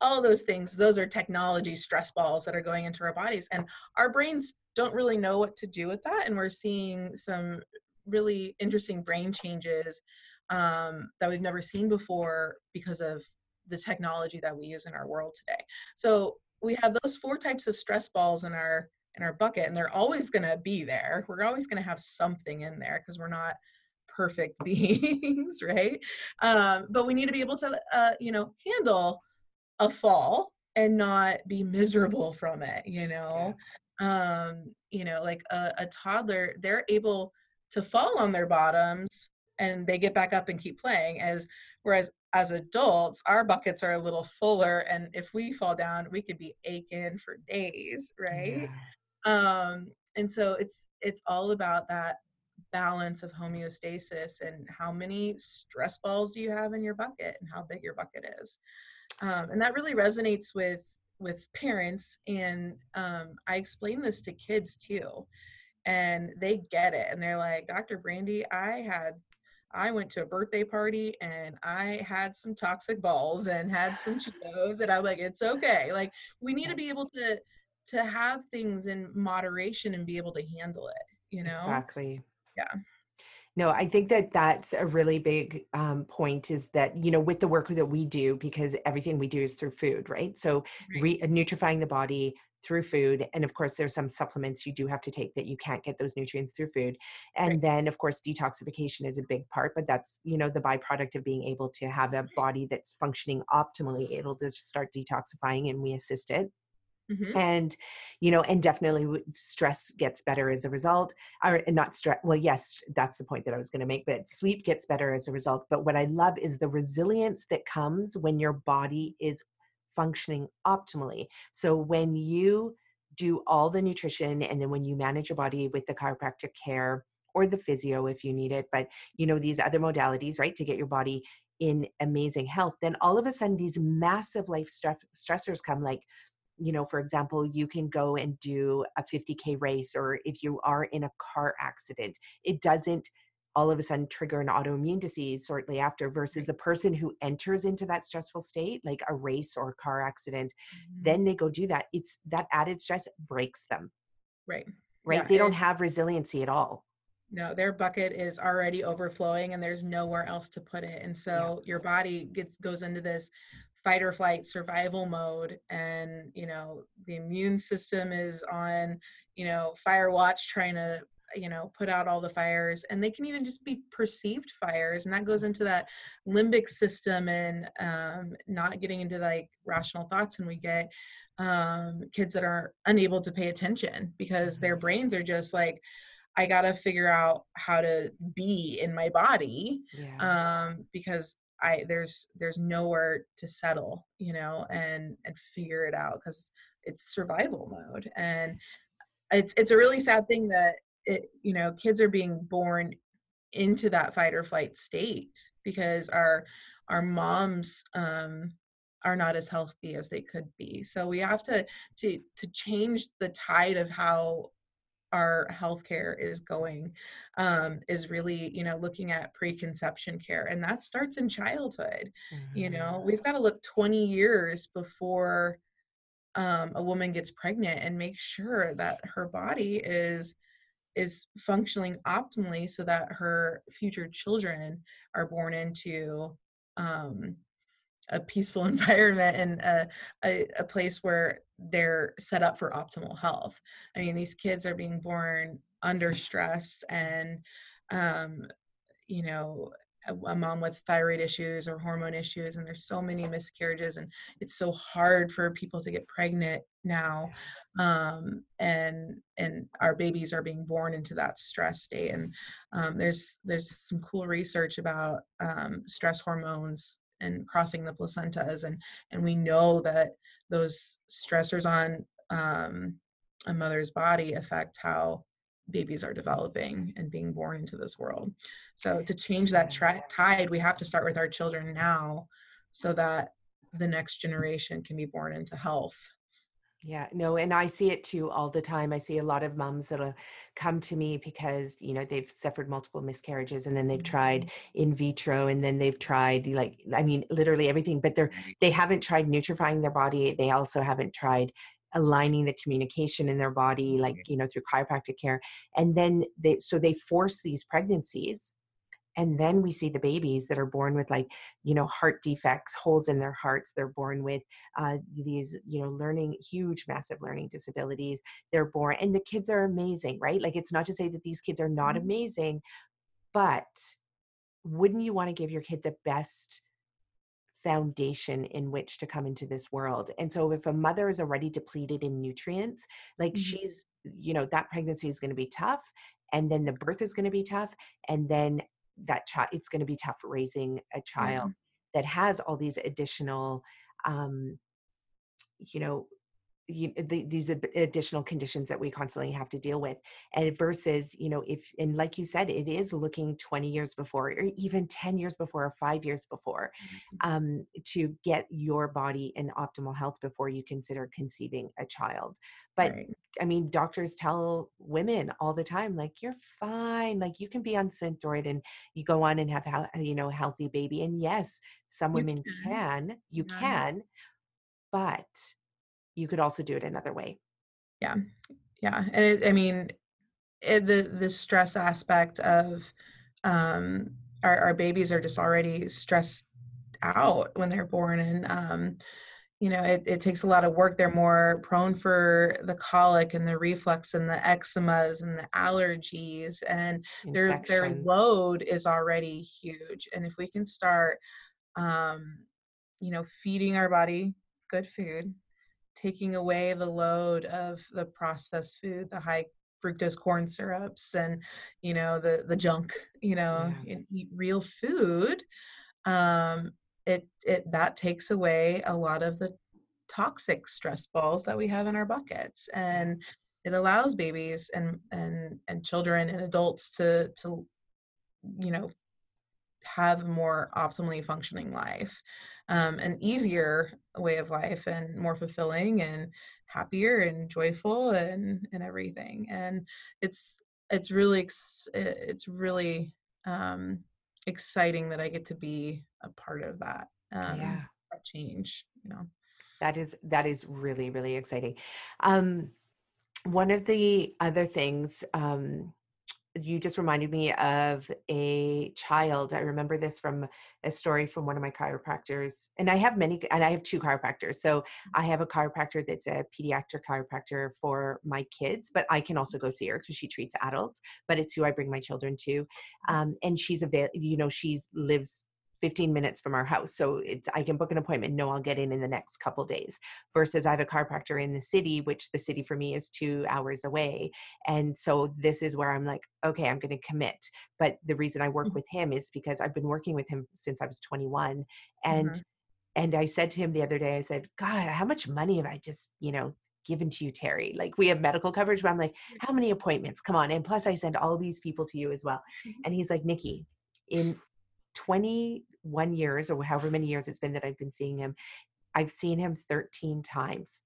all those things, those are technology stress balls that are going into our bodies. And our brains don't really know what to do with that. And we're seeing some really interesting brain changes um, that we've never seen before because of the technology that we use in our world today. So we have those four types of stress balls in our in our bucket, and they're always going to be there. We're always going to have something in there because we're not perfect beings, right? Um, but we need to be able to, uh, you know, handle a fall and not be miserable from it. You know, um, you know, like a, a toddler, they're able to fall on their bottoms and they get back up and keep playing as whereas as adults our buckets are a little fuller and if we fall down we could be aching for days right Yeah. um and so it's it's all about that balance of homeostasis and how many stress balls do you have in your bucket and how big your bucket is um, and that really resonates with with parents and um, i explain this to kids too and they get it and they're like dr brandy i had i went to a birthday party and i had some toxic balls and had some cheetos and i'm like it's okay like we need to be able to to have things in moderation and be able to handle it you know Exactly. Yeah. No, I think that that's a really big um, point is that, you know, with the work that we do, because everything we do is through food, right? So, Right. re- nutrifying the body through food. And of course, there's some supplements you do have to take that you can't get those nutrients through food. And Right. then, of course, detoxification is a big part, but that's, you know, the byproduct of being able to have a body that's functioning optimally, able to start detoxifying and we assist it Mhm. and you know and definitely stress gets better as a result or not stress well yes that's the point that i was going to make but sleep gets better as a result but what i love is the resilience that comes when your body is functioning optimally so when you do all the nutrition and then when you manage your body with the chiropractic care or the physio if you need it but you know these other modalities right to get your body in amazing health then all of a sudden these massive life stress stressors come like you know, for example, you can go and do a 50K race, or if you are in a car accident, it doesn't all of a sudden trigger an autoimmune disease shortly after, versus the person who enters into that stressful state, like a race or a car accident, Mhm. then they go do that. It's that added stress breaks them, right right? Yeah, they don't have resiliency at all. no their bucket is already overflowing and there's nowhere else to put it and so yeah. your body gets goes into this fight or flight survival mode and you know the immune system is on you know fire watch trying to you know put out all the fires and they can even just be perceived fires and that goes into that limbic system and um, not getting into like rational thoughts and we get um, kids that are unable to pay attention because their mm-hmm. brains are just like i gotta figure out how to be in my body yeah. um, because i there's there's nowhere to settle you know and and figure it out because it's survival mode and it's it's a really sad thing that it you know kids are being born into that fight or flight state because our our moms um are not as healthy as they could be. So we have to to to change the tide of how our healthcare is going um, is really you know looking at preconception care and that starts in childhood mm-hmm. you know we've got to look 20 years before um, a woman gets pregnant and make sure that her body is is functioning optimally so that her future children are born into um, a peaceful environment and a, a, a, place where they're set up for optimal health. I mean, these kids are being born under stress and, um, you know, a, a mom with thyroid issues or hormone issues, and there's so many miscarriages, and it's so hard for people to get pregnant now um, and and our babies are being born into that stress state and um, there's there's some cool research about um, stress hormones and crossing the placentas and and we know that those stressors on um, a mother's body affect how babies are developing and being born into this world. So to change that tra- tide we have to start with our children now so that the next generation can be born into health yeah, no, and I see it too all the time. I see a lot of moms that'll come to me because, you know, they've suffered multiple miscarriages and then they've tried mm-hmm. in vitro and then they've tried like I mean literally everything, but they're they haven't tried nutrifying their body. They also haven't tried aligning the communication in their body like, you know, through chiropractic care. And then they so they force these pregnancies and then we see the babies that are born with like you know heart defects holes in their hearts they're born with uh, these you know learning huge massive learning disabilities they're born and the kids are amazing right like it's not to say that these kids are not mm-hmm. amazing but wouldn't you want to give your kid the best foundation in which to come into this world. And so if a mother is already depleted in nutrients, like mm-hmm. she's, you know, that pregnancy is going to be tough and then the birth is going to be tough and then that child it's going to be tough raising a child mm-hmm. that has all these additional um you know you, the, these additional conditions that we constantly have to deal with and versus you know if and like you said it is looking 20 years before or even 10 years before or five years before mm-hmm. um, to get your body in optimal health before you consider conceiving a child but right. i mean doctors tell women all the time like you're fine like you can be on synthroid and you go on and have you know healthy baby and yes some you women can, can you yeah. can but you could also do it another way. Yeah. Yeah and it, i mean it, the the stress aspect of um our, our babies are just already stressed out when they're born and um you know it, it takes a lot of work. They're more prone for the colic and the reflux and the eczemas and the allergies and their their load is already huge and if we can start um you know feeding our body good food taking away the load of the processed food, the high fructose corn syrups and you know the the junk you know yeah. eat real food um it it that takes away a lot of the toxic stress balls that we have in our buckets and it allows babies and and and children and adults to to you know have a more optimally functioning life um, an easier way of life and more fulfilling and happier and joyful and and everything and it's it's really it's really um exciting that i get to be a part of that um yeah. that change you know that is that is really really exciting um one of the other things um you just reminded me of a child. I remember this from a story from one of my chiropractors. And I have many, and I have two chiropractors. So I have a chiropractor that's a pediatric chiropractor for my kids, but I can also go see her because she treats adults, but it's who I bring my children to. Um, and she's a, you know, she lives 15 minutes from our house. So it's I can book an appointment, no, I'll get in in the next couple days. Versus I have a chiropractor in the city, which the city for me is two hours away. And so this is where I'm like, okay, I'm going to commit. But the reason I work mm-hmm. with him is because I've been working with him since I was 21. And mm-hmm. and I said to him the other day, I said, God, how much money have I just, you know, given to you, Terry. Like we have medical coverage, but I'm like, how many appointments? Come on. And plus I send all these people to you as well. Mm-hmm. And he's like, Nikki, in 21 years or however many years it's been that I've been seeing him, I've seen him 13 times.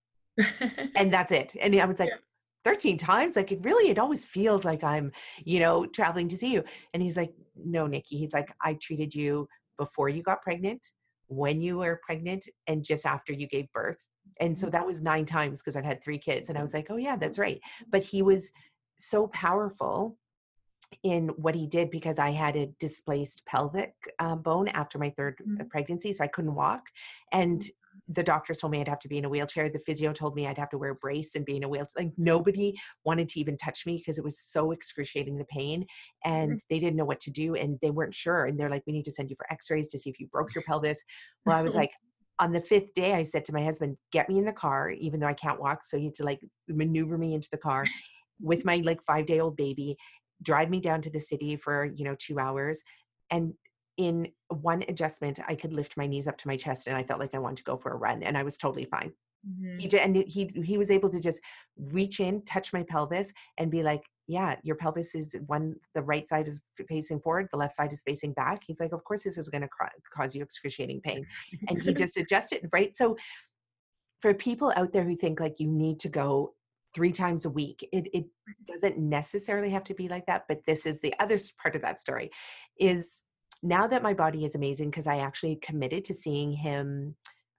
and that's it. And I was like, yeah. 13 times? Like it really, it always feels like I'm, you know, traveling to see you. And he's like, no, Nikki. He's like, I treated you before you got pregnant, when you were pregnant, and just after you gave birth. And so mm-hmm. that was nine times because I've had three kids. And I was like, oh, yeah, that's right. But he was so powerful in what he did because I had a displaced pelvic uh, bone after my 3rd uh, mm-hmm. pregnancy, so I couldn't walk. And mm-hmm. the doctors told me I'd have to be in a wheelchair. The physio told me I'd have to wear a brace and be in a wheelchair. Like nobody wanted to even touch me because it was so excruciating the pain, and mm-hmm. they didn't know what to do and they weren't sure. And they're like, "We need to send you for X-rays to see if you broke your pelvis." Well, I was like, on the fifth day, I said to my husband, "Get me in the car, even though I can't walk." So he had to like maneuver me into the car with my like five day old baby drive me down to the city for you know two hours and in one adjustment i could lift my knees up to my chest and i felt like i wanted to go for a run and i was totally fine. Mm-hmm. he did and he he was able to just reach in touch my pelvis and be like yeah your pelvis is one the right side is facing forward the left side is facing back. He's like of course this is going to cause you excruciating pain. And he just adjusted right? So for people out there who think like you need to go three times a week. It, it doesn't necessarily have to be like that, but this is the other part of that story is now that my body is amazing because I actually committed to seeing him.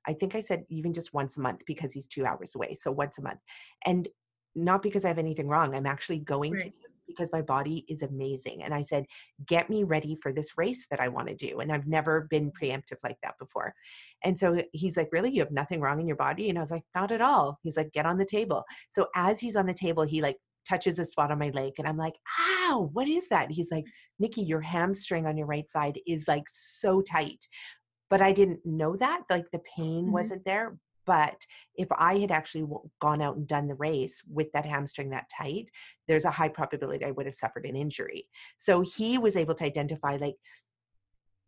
I think I said even just once a month because he's two hours away. So once a month. And not because I have anything wrong. I'm actually going right. to because my body is amazing. And I said, get me ready for this race that I want to do. And I've never been preemptive like that before. And so he's like, really? You have nothing wrong in your body? And I was like, not at all. He's like, get on the table. So as he's on the table, he like touches a spot on my leg and I'm like, ow, what is that? He's like, Nikki, your hamstring on your right side is like so tight. But I didn't know that. Like the pain mm-hmm. wasn't there. But if I had actually gone out and done the race with that hamstring that tight, there's a high probability I would have suffered an injury. So he was able to identify, like,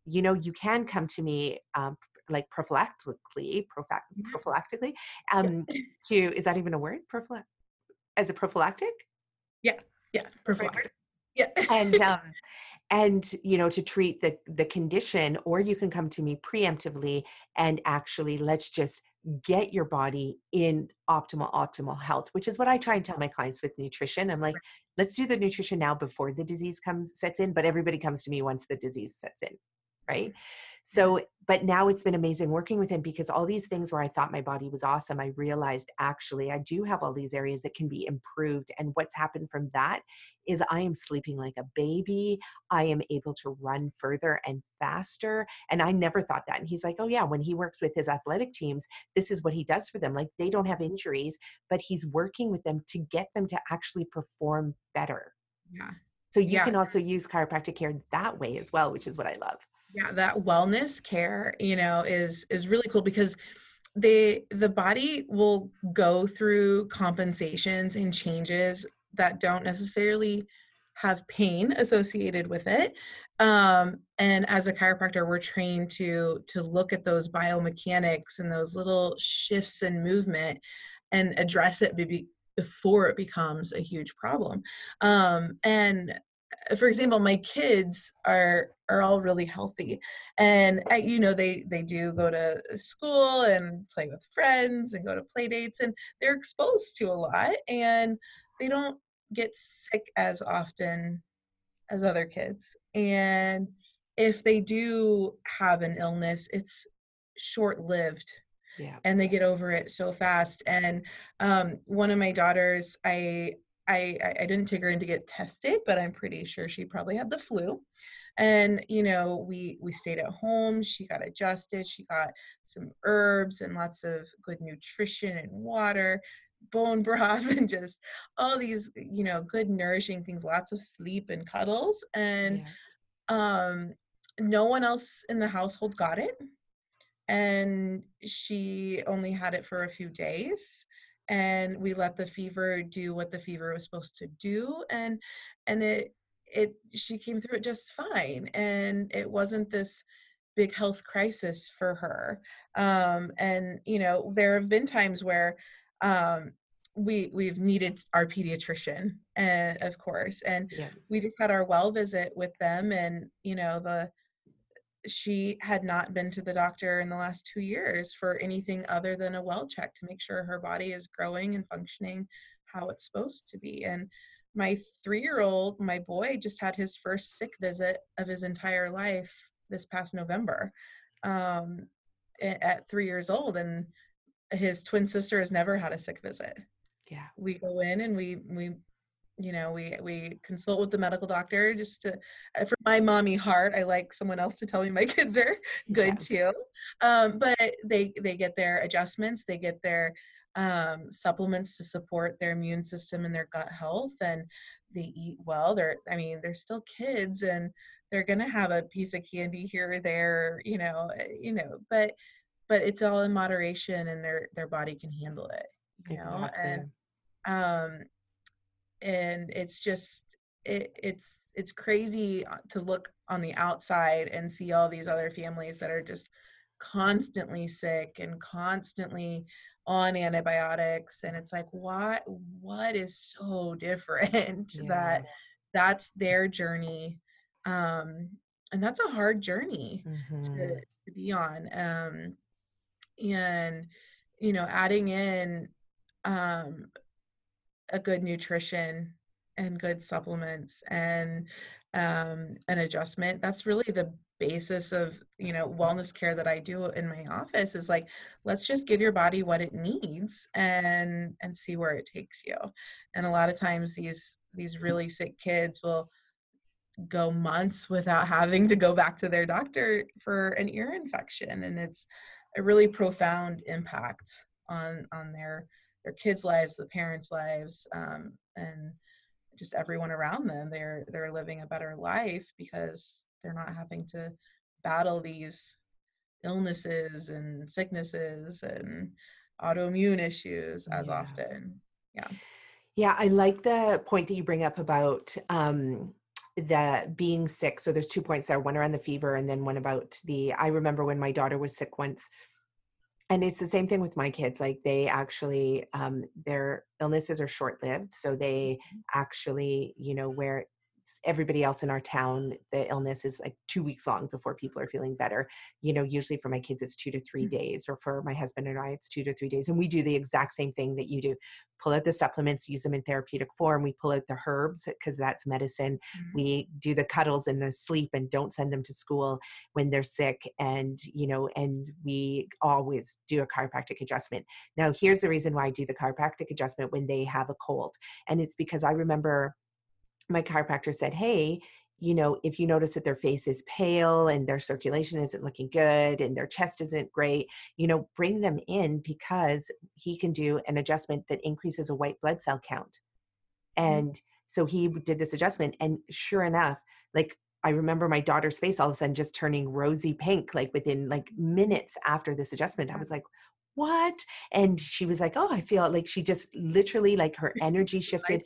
you know, you can come to me um, like prophylactically, mm-hmm. prophylactically, um, yeah. to is that even a word? Prophylact as a prophylactic? Yeah, yeah, prophylactic. Yeah, and um, and you know to treat the the condition, or you can come to me preemptively and actually let's just get your body in optimal optimal health which is what i try and tell my clients with nutrition. I'm like let's do the nutrition now before the disease comes sets in but everybody comes to me once the disease sets in right so, mm-hmm. but now it's been amazing working with him because all these things where I thought my body was awesome, I realized actually I do have all these areas that can be improved. And what's happened from that is I am sleeping like a baby. I am able to run further and faster. And I never thought that. And he's like, oh, yeah, when he works with his athletic teams, this is what he does for them. Like they don't have mm-hmm. injuries, but he's working with them to get them to actually perform better. Yeah. So you yeah. can also use chiropractic care that way as well, which is what I love yeah that wellness care you know is is really cool because they the body will go through compensations and changes that don't necessarily have pain associated with it. Um, and as a chiropractor we're trained to to look at those biomechanics and those little shifts in movement and address it be, before it becomes a huge problem. Um, and for example my kids are are all really healthy and uh, you know they they do go to school and play with friends and go to play dates and they're exposed to a lot and they don't get sick as often as other kids and if they do have an illness it's short lived yeah. and they get over it so fast and um, one of my daughters i I, I didn't take her in to get tested, but I'm pretty sure she probably had the flu. And you know, we we stayed at home. She got adjusted. She got some herbs and lots of good nutrition and water, bone broth, and just all these you know good nourishing things. Lots of sleep and cuddles. And yeah. um, no one else in the household got it and she only had it for a few days and we let the fever do what the fever was supposed to do and and it it she came through it just fine and it wasn't this big health crisis for her um and you know there have been times where um we we've needed our pediatrician and of course and yeah. we just had our well visit with them and you know the she had not been to the doctor in the last two years for anything other than a well check to make sure her body is growing and functioning how it's supposed to be. And my three year old, my boy, just had his first sick visit of his entire life this past November um, at three years old. And his twin sister has never had a sick visit. Yeah. We go in and we, we you know we we consult with the medical doctor just to uh, for my mommy heart i like someone else to tell me my kids are good yeah. too um, but they they get their adjustments they get their um, supplements to support their immune system and their gut health and they eat well they're i mean they're still kids and they're gonna have a piece of candy here or there you know eh, you know but but it's all in moderation and their their body can handle it you know exactly. and um and it's just it, it's it's crazy uh, to look on the outside and see all these other families that are just constantly sick and constantly on antibiotics and it's like what what is so different yeah. that that's their journey um and that's a hard journey mm-hmm. to, to be on um and you know adding in um a good nutrition and good supplements and um, an adjustment. That's really the basis of you know wellness care that i do in my office is like let's just give your body what it needs and and see where it takes you. And a lot of times these these really sick kids will go months without having to go back to their doctor for an ear infection and it's a really profound impact on on their their kids' lives, the parents' lives, um, and just everyone around them. They're they're living a better life because they're not having to battle these illnesses and sicknesses and autoimmune issues as yeah. often. Yeah. Yeah, I like the point that you bring up about um, the being sick. So there's two points there, one around the fever and then one about the I remember when my daughter was sick once and it's the same thing with my kids like they actually um, their illnesses are short lived so they mm-hmm. actually you know where everybody else in our town the illness is like two weeks long before people are feeling better you know usually for my kids it's two to 3 mm-hmm. days or for my husband and i it's two to three days and we do the exact same thing that you do pull out the supplements use them in therapeutic form we pull out the herbs because that's medicine mm-hmm. we do the cuddles and the sleep and don't send them to school when they're sick and you know and we always do a chiropractic adjustment now here's the reason why i do the chiropractic adjustment when they have a cold and it's because i remember my chiropractor said, Hey, you know, if you notice that their face is pale and their circulation isn't looking good and their chest isn't great, you know, bring them in because he can do an adjustment that increases a white blood cell count. Mm-hmm. And so he did this adjustment. And sure enough, like I remember my daughter's face all of a sudden just turning rosy pink, like within like minutes after this adjustment. I was like, what? And she was like oh i feel like she just literally like her energy shifted.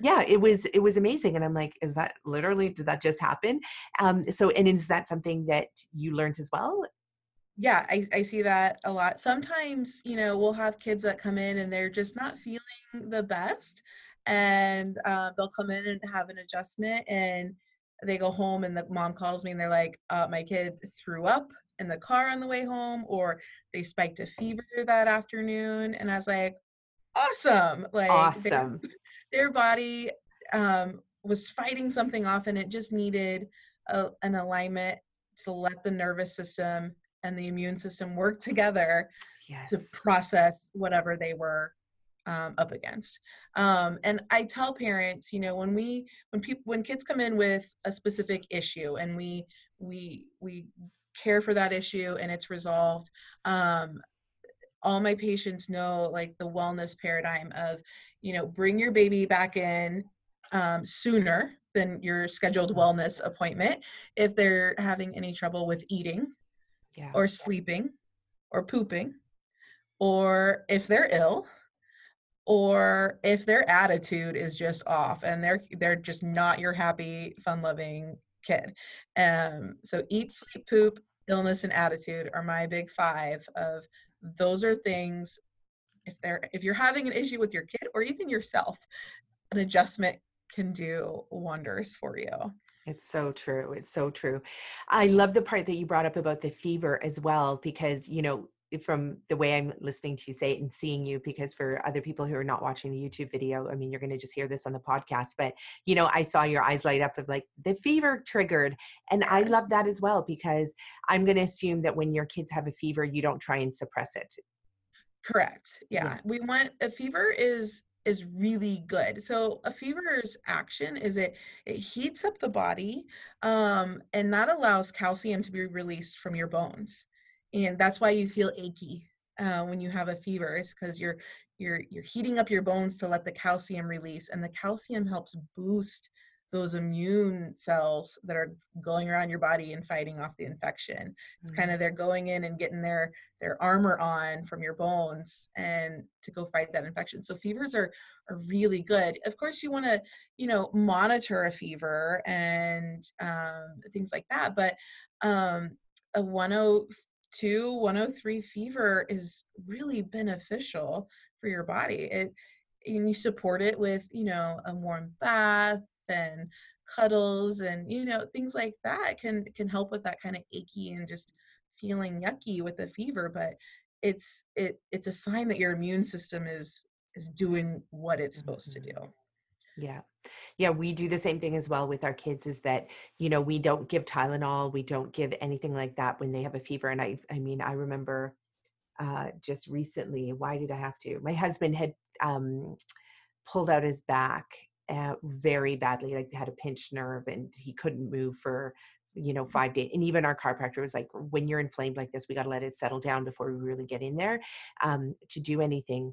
yeah it was it was amazing and i'm like is that literally did that just happen? Um so and is that something that you learned as well? Yeah I, I see that a lot. Sometimes you know we'll have kids that come in and they're just not feeling the best and uh, they'll come in and have an adjustment and they go home and the mom calls me and they're like uh, my kid threw up in the car on the way home or they spiked a fever that afternoon and i was like awesome! Like awesome. their, their body um, was fighting something off and it just needed a, an alignment to let the nervous system and the immune system work together yes. to process whatever they were um, up against. Um, and i tell parents you know when we when people when kids come in with a specific issue and we we we care for that issue and it's resolved um, all my patients know like the wellness paradigm of you know bring your baby back in um, sooner than your scheduled wellness appointment if they're having any trouble with eating yeah. or sleeping or pooping or if they're ill or if their attitude is just off and they're they're just not your happy fun loving kid um so eat sleep poop illness and attitude are my big five of those are things if they're if you're having an issue with your kid or even yourself an adjustment can do wonders for you it's so true. It's so true. I love the part that you brought up about the fever as well, because, you know, from the way I'm listening to you say it and seeing you, because for other people who are not watching the YouTube video, I mean, you're going to just hear this on the podcast. But, you know, I saw your eyes light up of like the fever triggered. And I love that as well, because I'm going to assume that when your kids have a fever, you don't try and suppress it. Correct. Yeah. yeah. We want a fever is is really good. So a fever's action is it it heats up the body um, and that allows calcium to be released from your bones and that's why you feel achy uh, when you have a fever is because you're you're you're heating up your bones to let the calcium release and the calcium helps boost those immune cells that are going around your body and fighting off the infection. It's mm-hmm. kind of they're going in and getting their their armor on from your bones and to go fight that infection. So fevers are are really good. Of course you want to you know monitor a fever and um, things like that but um, a 10 to 103 fever is really beneficial for your body. It and you support it with, you know, a warm bath and cuddles and you know things like that can can help with that kind of achy and just feeling yucky with the fever but it's it it's a sign that your immune system is is doing what it's supposed to mm-hmm. do yeah. Yeah, we do the same thing as well with our kids is that, you know, we don't give Tylenol, we don't give anything like that when they have a fever. And I I mean, I remember uh just recently, why did I have to? My husband had um pulled out his back uh, very badly, like had a pinched nerve and he couldn't move for you know five days and even our chiropractor was like when you're inflamed like this we got to let it settle down before we really get in there um, to do anything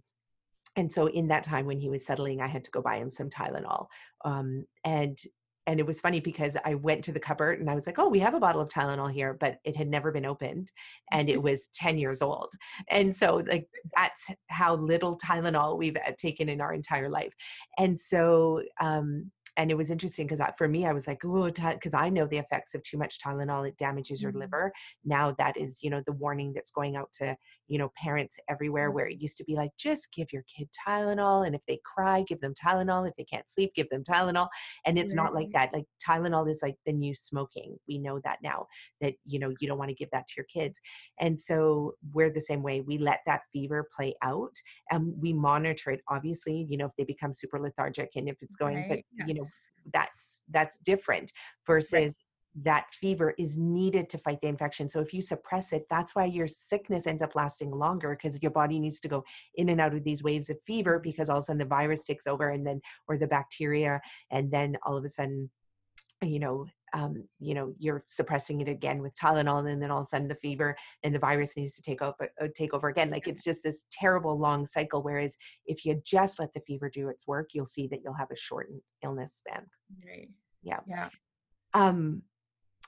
and so in that time when he was settling i had to go buy him some tylenol um, and and it was funny because i went to the cupboard and i was like oh we have a bottle of tylenol here but it had never been opened and it was 10 years old. And so like that's how little tylenol we've uh, taken in our entire life. And so um and it was interesting because for me i was like oh because i know the effects of too much tylenol it damages your mm-hmm. liver. Now that is you know the warning that's going out to you know parents everywhere mm-hmm. where it used to be like just give your kid tylenol and if they cry give them tylenol if they can't sleep give them tylenol and it's not like that like tylenol is like the new smoking we know that now that you know you don't want to give that to your kids and so we're the same way we let that fever play out and we monitor it obviously you know if they become super lethargic and if it's going right. but yeah. you know that's that's different versus right. That fever is needed to fight the infection so if you suppress it that's why your sickness ends up lasting longer because your body needs to go in and out of these waves of fever because all of a sudden the virus takes over and then or the bacteria and then all of a sudden you know um, you know you're suppressing it again with Tylenol, and then all of a sudden the fever and the virus needs to take over uh, take over again. Like it's just this terrible long cycle. Whereas if you just let the fever do its work, you'll see that you'll have a shortened illness span. Right. Yeah. Yeah. Um,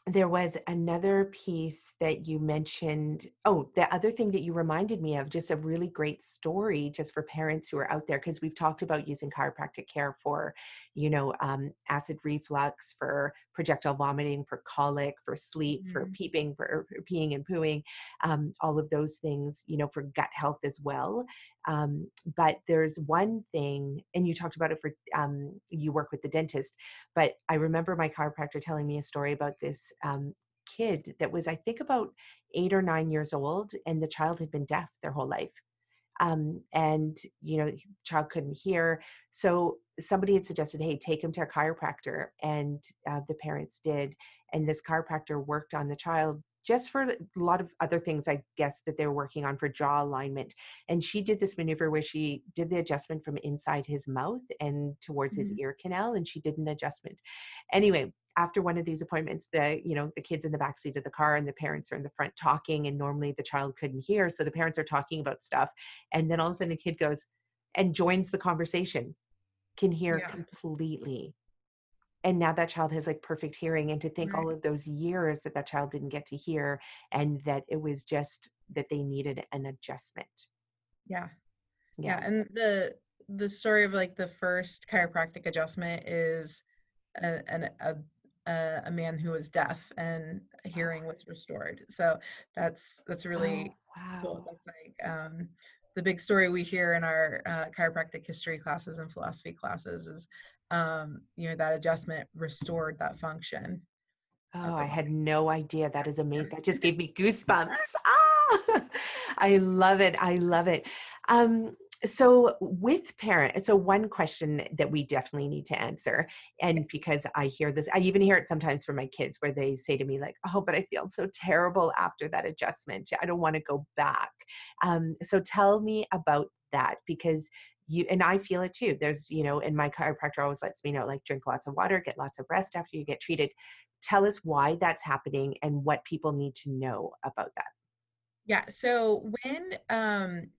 there was another piece that you mentioned. Oh, the other thing that you reminded me of, just a really great story, just for parents who are out there, because we've talked about using chiropractic care for, you know, um, acid reflux, for projectile vomiting, for colic, for sleep, mm-hmm. for peeping, for peeing and pooing, um, all of those things, you know, for gut health as well. Um, but there's one thing, and you talked about it for um, you work with the dentist, but I remember my chiropractor telling me a story about this um, kid that was, I think, about eight or nine years old, and the child had been deaf their whole life. Um, and you know, child couldn't hear. So somebody had suggested, "Hey, take him to a chiropractor," and uh, the parents did. And this chiropractor worked on the child just for a lot of other things, I guess, that they're working on for jaw alignment. And she did this maneuver where she did the adjustment from inside his mouth and towards mm-hmm. his ear canal, and she did an adjustment. Anyway, after one of these appointments, the you know the kids in the back seat of the car and the parents are in the front talking, and normally the child couldn't hear, so the parents are talking about stuff, and then all of a sudden the kid goes and joins the conversation, can hear yeah. completely and now that child has like perfect hearing and to think right. all of those years that that child didn't get to hear and that it was just that they needed an adjustment yeah yeah, yeah. and the the story of like the first chiropractic adjustment is a, an, a a, a man who was deaf and hearing was restored so that's that's really oh, wow. cool that's like um the big story we hear in our uh, chiropractic history classes and philosophy classes is um, you know that adjustment restored that function. Oh i had no idea. That is amazing that just gave me goosebumps. Ah! i love it i love it. Um, so with parent so one question that we definitely need to answer and because i hear this i even hear it sometimes from my kids where they say to me like oh but i feel so terrible after that adjustment. I don't want to go back. Um, so tell me about that because you and I feel it too. There's, you know, and my chiropractor always lets me know like drink lots of water, get lots of rest after you get treated. Tell us why that's happening and what people need to know about that. Yeah. So when um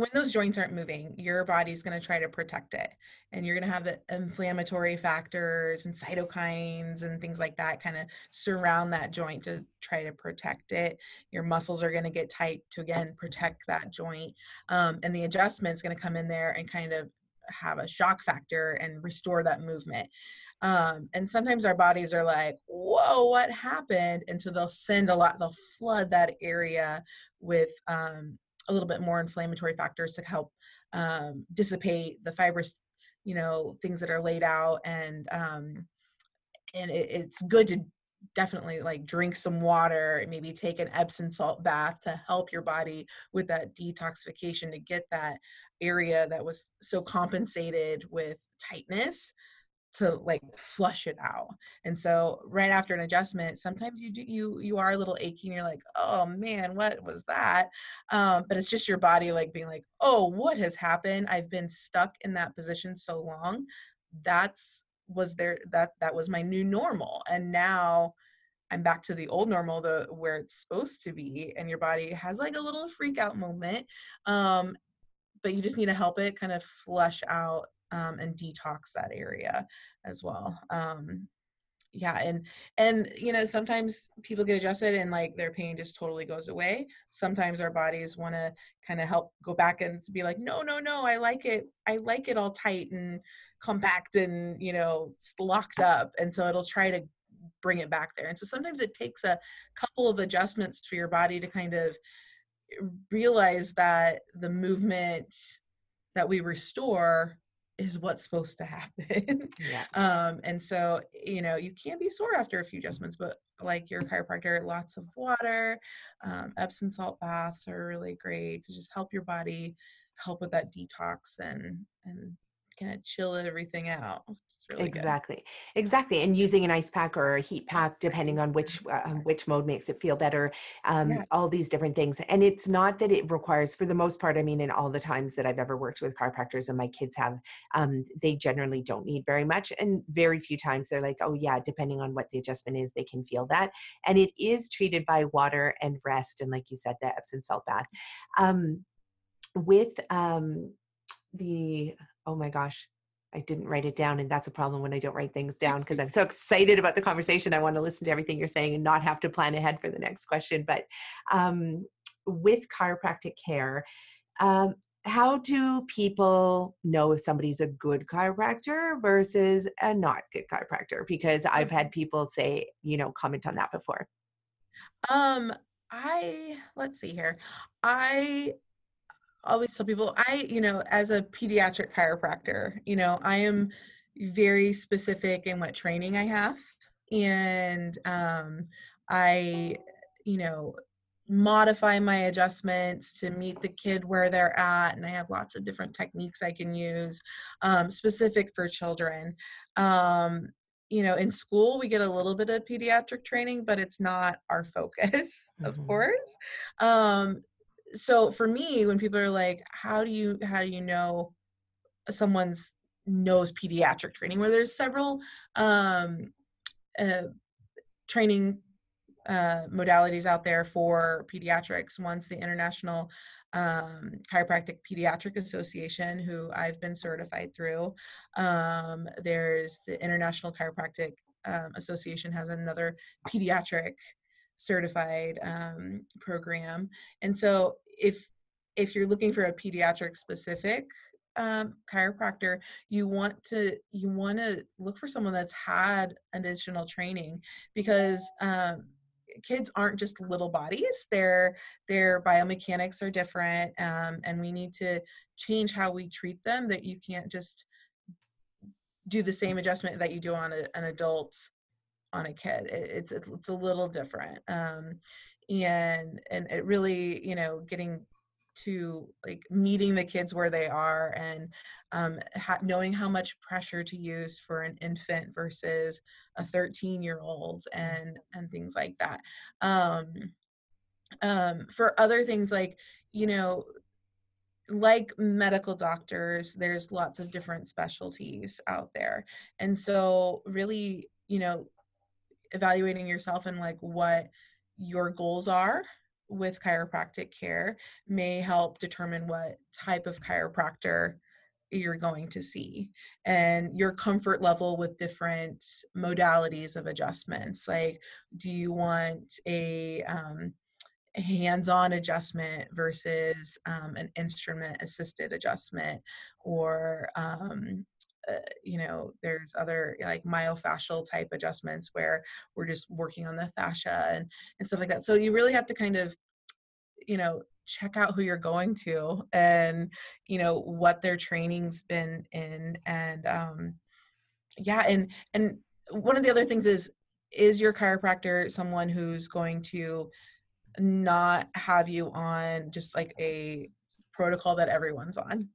when those joints aren't moving, your body's going to try to protect it. And you're going to have inflammatory factors and cytokines and things like that kind of surround that joint to try to protect it. Your muscles are going to get tight to again protect that joint. Um, and the adjustment's going to come in there and kind of have a shock factor and restore that movement. Um, and sometimes our bodies are like, whoa, what happened? And so they'll send a lot, they'll flood that area with um, a little bit more inflammatory factors to help um, dissipate the fibrous you know things that are laid out and um, and it, it's good to definitely like drink some water maybe take an epsom salt bath to help your body with that detoxification to get that area that was so compensated with tightness to like flush it out. And so right after an adjustment sometimes you do you you are a little achy and you're like oh man what was that? Um, but it's just your body like being like oh what has happened? I've been stuck in that position so long. That's was there that that was my new normal and now i'm back to the old normal the where it's supposed to be and your body has like a little freak out moment um, but you just need to help it kind of flush out um, and detox that area as well um, yeah and and you know sometimes people get adjusted and like their pain just totally goes away. Sometimes our bodies want to kind of help go back and be like no no no i like it i like it all tight and compact and you know locked up and so it'll try to bring it back there and so sometimes it takes a couple of adjustments for your body to kind of realize that the movement that we restore is what's supposed to happen. Yeah. um, and so, you know, you can be sore after a few adjustments, but like your chiropractor, lots of water, um, Epsom salt baths are really great to just help your body help with that detox and and kind of chill everything out really exactly good. exactly and using an ice pack or a heat pack depending on which uh, um, which mode makes it feel better um, yeah. all these different things and it's not that it requires for the most part i mean in all the times that i've ever worked with chiropractors and my kids have um, they generally don't need very much and very few times they're like oh yeah depending on what the adjustment is they can feel that and it is treated by water and rest and like you said the epsom salt bath um, with um, the oh my gosh I didn't write it down, and that's a problem when I don't write things down because I'm so excited about the conversation. I want to listen to everything you're saying and not have to plan ahead for the next question. But um, with chiropractic care, um, how do people know if somebody's a good chiropractor versus a not good chiropractor? Because I've had people say, you know, comment on that before. Um, I let's see here. I always tell people I, you know, as a pediatric chiropractor, you know, I am very specific in what training I have. And um, I, you know, modify my adjustments to meet the kid where they're at. And I have lots of different techniques I can use um, specific for children. Um, you know, in school we get a little bit of pediatric training, but it's not our focus, of Mhm. course. Um, so for me, when people are like, "How do you how do you know someone's knows pediatric training?" Where there's several um, uh, training uh, modalities out there for pediatrics. One's the International um, Chiropractic Pediatric Association, who I've been certified through. Um, there's the International Chiropractic um, Association has another pediatric certified um, program, and so if if you're looking for a pediatric specific um, chiropractor, you want to you want to look for someone that's had additional training because um, kids aren't just little bodies. Their their biomechanics are different um, and we need to change how we treat them that you can't just do the same adjustment that you do on a, an adult on a kid it, it's it's a little different um, and and it really you know getting to like meeting the kids where they are and um, ha- knowing how much pressure to use for an infant versus a 13 year old and and things like that um, um, for other things like you know like medical doctors there's lots of different specialties out there and so really you know evaluating yourself and like what your goals are with chiropractic care may help determine what type of chiropractor you're going to see and your comfort level with different modalities of adjustments. Like do you want a um, hands-on adjustment versus um, an instrument assisted adjustment or um, uh, you know there's other like myofascial type adjustments where we're just working on the fascia and and stuff like that. So you really have to kind of you know check out who you're going to and you know what their training's been in and um yeah and and one of the other things is is your chiropractor someone who's going to not have you on just like a protocol that everyone's on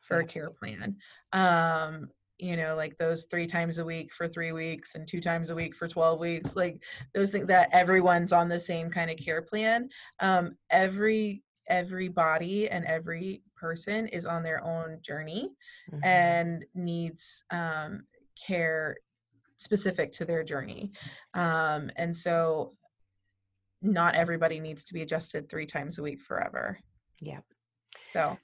for a care plan. Um you know like those three times a week for three weeks and two times a week for 12 weeks like those things that everyone's on the same kind of care plan. Um every every body and every person is on their own journey Mhm. and needs um care specific to their journey. Um and so not everybody needs to be adjusted three times a week forever. Yeah so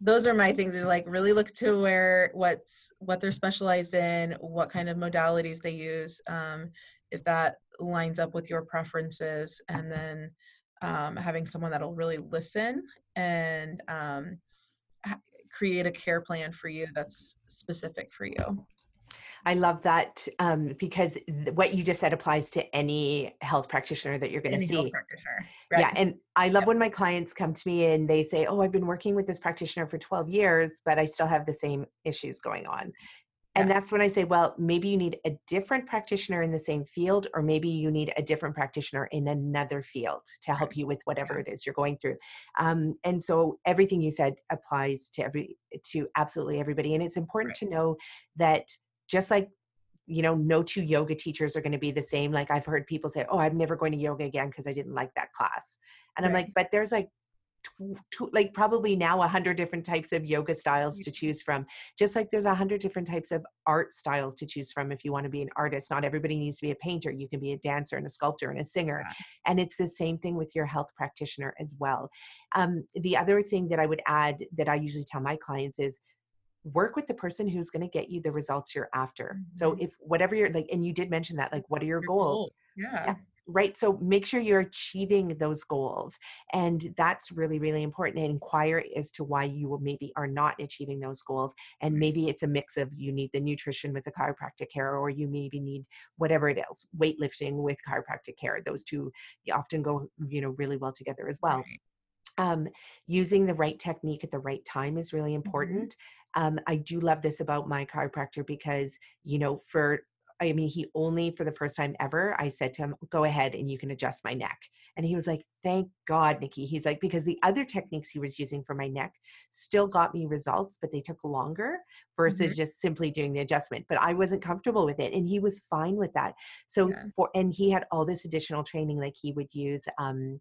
those are my things are like really look to where what's what they're specialized in what kind of modalities they use um, if that lines up with your preferences and then um, having someone that'll really listen and um, create a care plan for you that's specific for you I love that um, because th- what you just said applies to any health practitioner that you're going to Any health see. practitioner Yeah, and I love when my clients come to me and they say, "Oh, I've been working with this practitioner for 12 years, but I still have the same issues going on." And that's when I say, "Well, maybe you need a different practitioner in the same field or maybe you need a different practitioner in another field to help you with whatever it is you're going through." Um, and so everything you said applies to every to absolutely everybody and it's important to know that just like you know no two yoga teachers are going to be the same like i've heard people say oh i'm never going to yoga again because i didn't like that class. And i'm like but there's like tw- tw- like probably now a hundred different types of yoga styles to choose from just like there's a hundred different types of art styles to choose from if you want to be an artist. Not everybody needs to be a painter. You can be a dancer and a sculptor and a singer. Yeah. and it's the same thing with your health practitioner as well. Um, the other thing that i would add that i usually tell my clients is work with the person who's going to get you the results you're after so Mhm. if whatever you're like and you did mention that like what are your Your goals goals. yeah Yeah. right so make sure you're achieving those goals and that's really really important and inquire as to why you maybe are not achieving those goals and maybe it's a mix of you need the nutrition with the chiropractic care or you maybe need whatever it is weightlifting with chiropractic care those two often go you know really well together as well Right. um, using the right technique at the right time is really Mm-hmm. important. Um, I do love this about my chiropractor because, you know, for I mean, he only for the first time ever, I said to him, go ahead and you can adjust my neck. And he was like, thank God, Nikki. He's like, because the other techniques he was using for my neck still got me results, but they took longer versus mm-hmm. just simply doing the adjustment. But I wasn't comfortable with it. And he was fine with that. So yeah. for, and he had all this additional training, like he would use, um,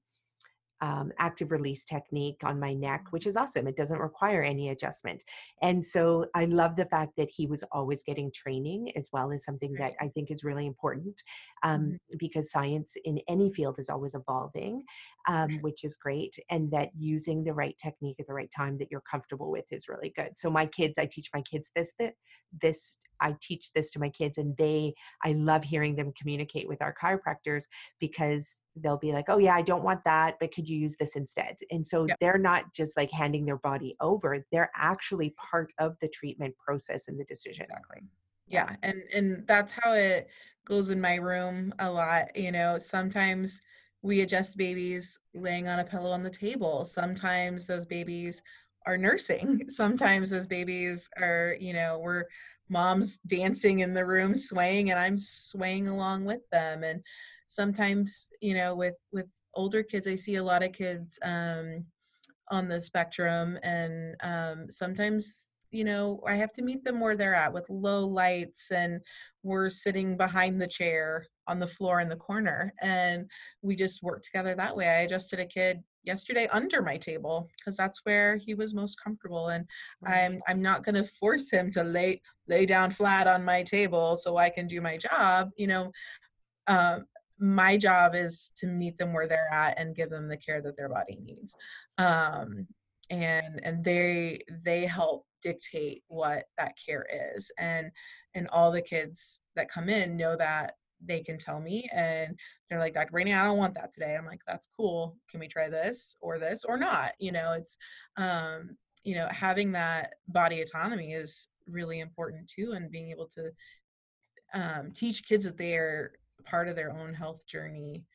um, active release technique on my neck, mm-hmm. which is awesome. It doesn't require any adjustment. And so I love the fact that he was always getting training as well as something that I think is really important um, mm-hmm. because science in any field is always evolving, um, which is great. And that using the right technique at the right time that you're comfortable with is really good. So my kids, I teach my kids this, that this, I teach this to my kids and they, I love hearing them communicate with our chiropractors because they'll be like, oh, yeah, I don't want that, but could you use this instead? And so yep. they're not just like handing their body over, they're actually part of the treatment process and the decision. Exactly. Yeah. And and that's how it goes in my room a lot. You know, sometimes we adjust babies laying on a pillow on the table. Sometimes those babies are nursing. Sometimes those babies are, you know, we're moms dancing in the room swaying and I'm swaying along with them. And sometimes you know with with older kids i see a lot of kids um on the spectrum and um sometimes you know i have to meet them where they're at with low lights and we're sitting behind the chair on the floor in the corner and we just work together that way i adjusted a kid yesterday under my table because that's where he was most comfortable and i'm i'm not going to force him to lay lay down flat on my table so i can do my job you know um, my job is to meet them where they're at and give them the care that their body needs um, and and they they help dictate what that care is and and all the kids that come in know that they can tell me and they're like dr brandy i don't want that today i'm like that's cool can we try this or this or not you know it's um you know having that body autonomy is really important too and being able to um, teach kids that they're part of their own health journey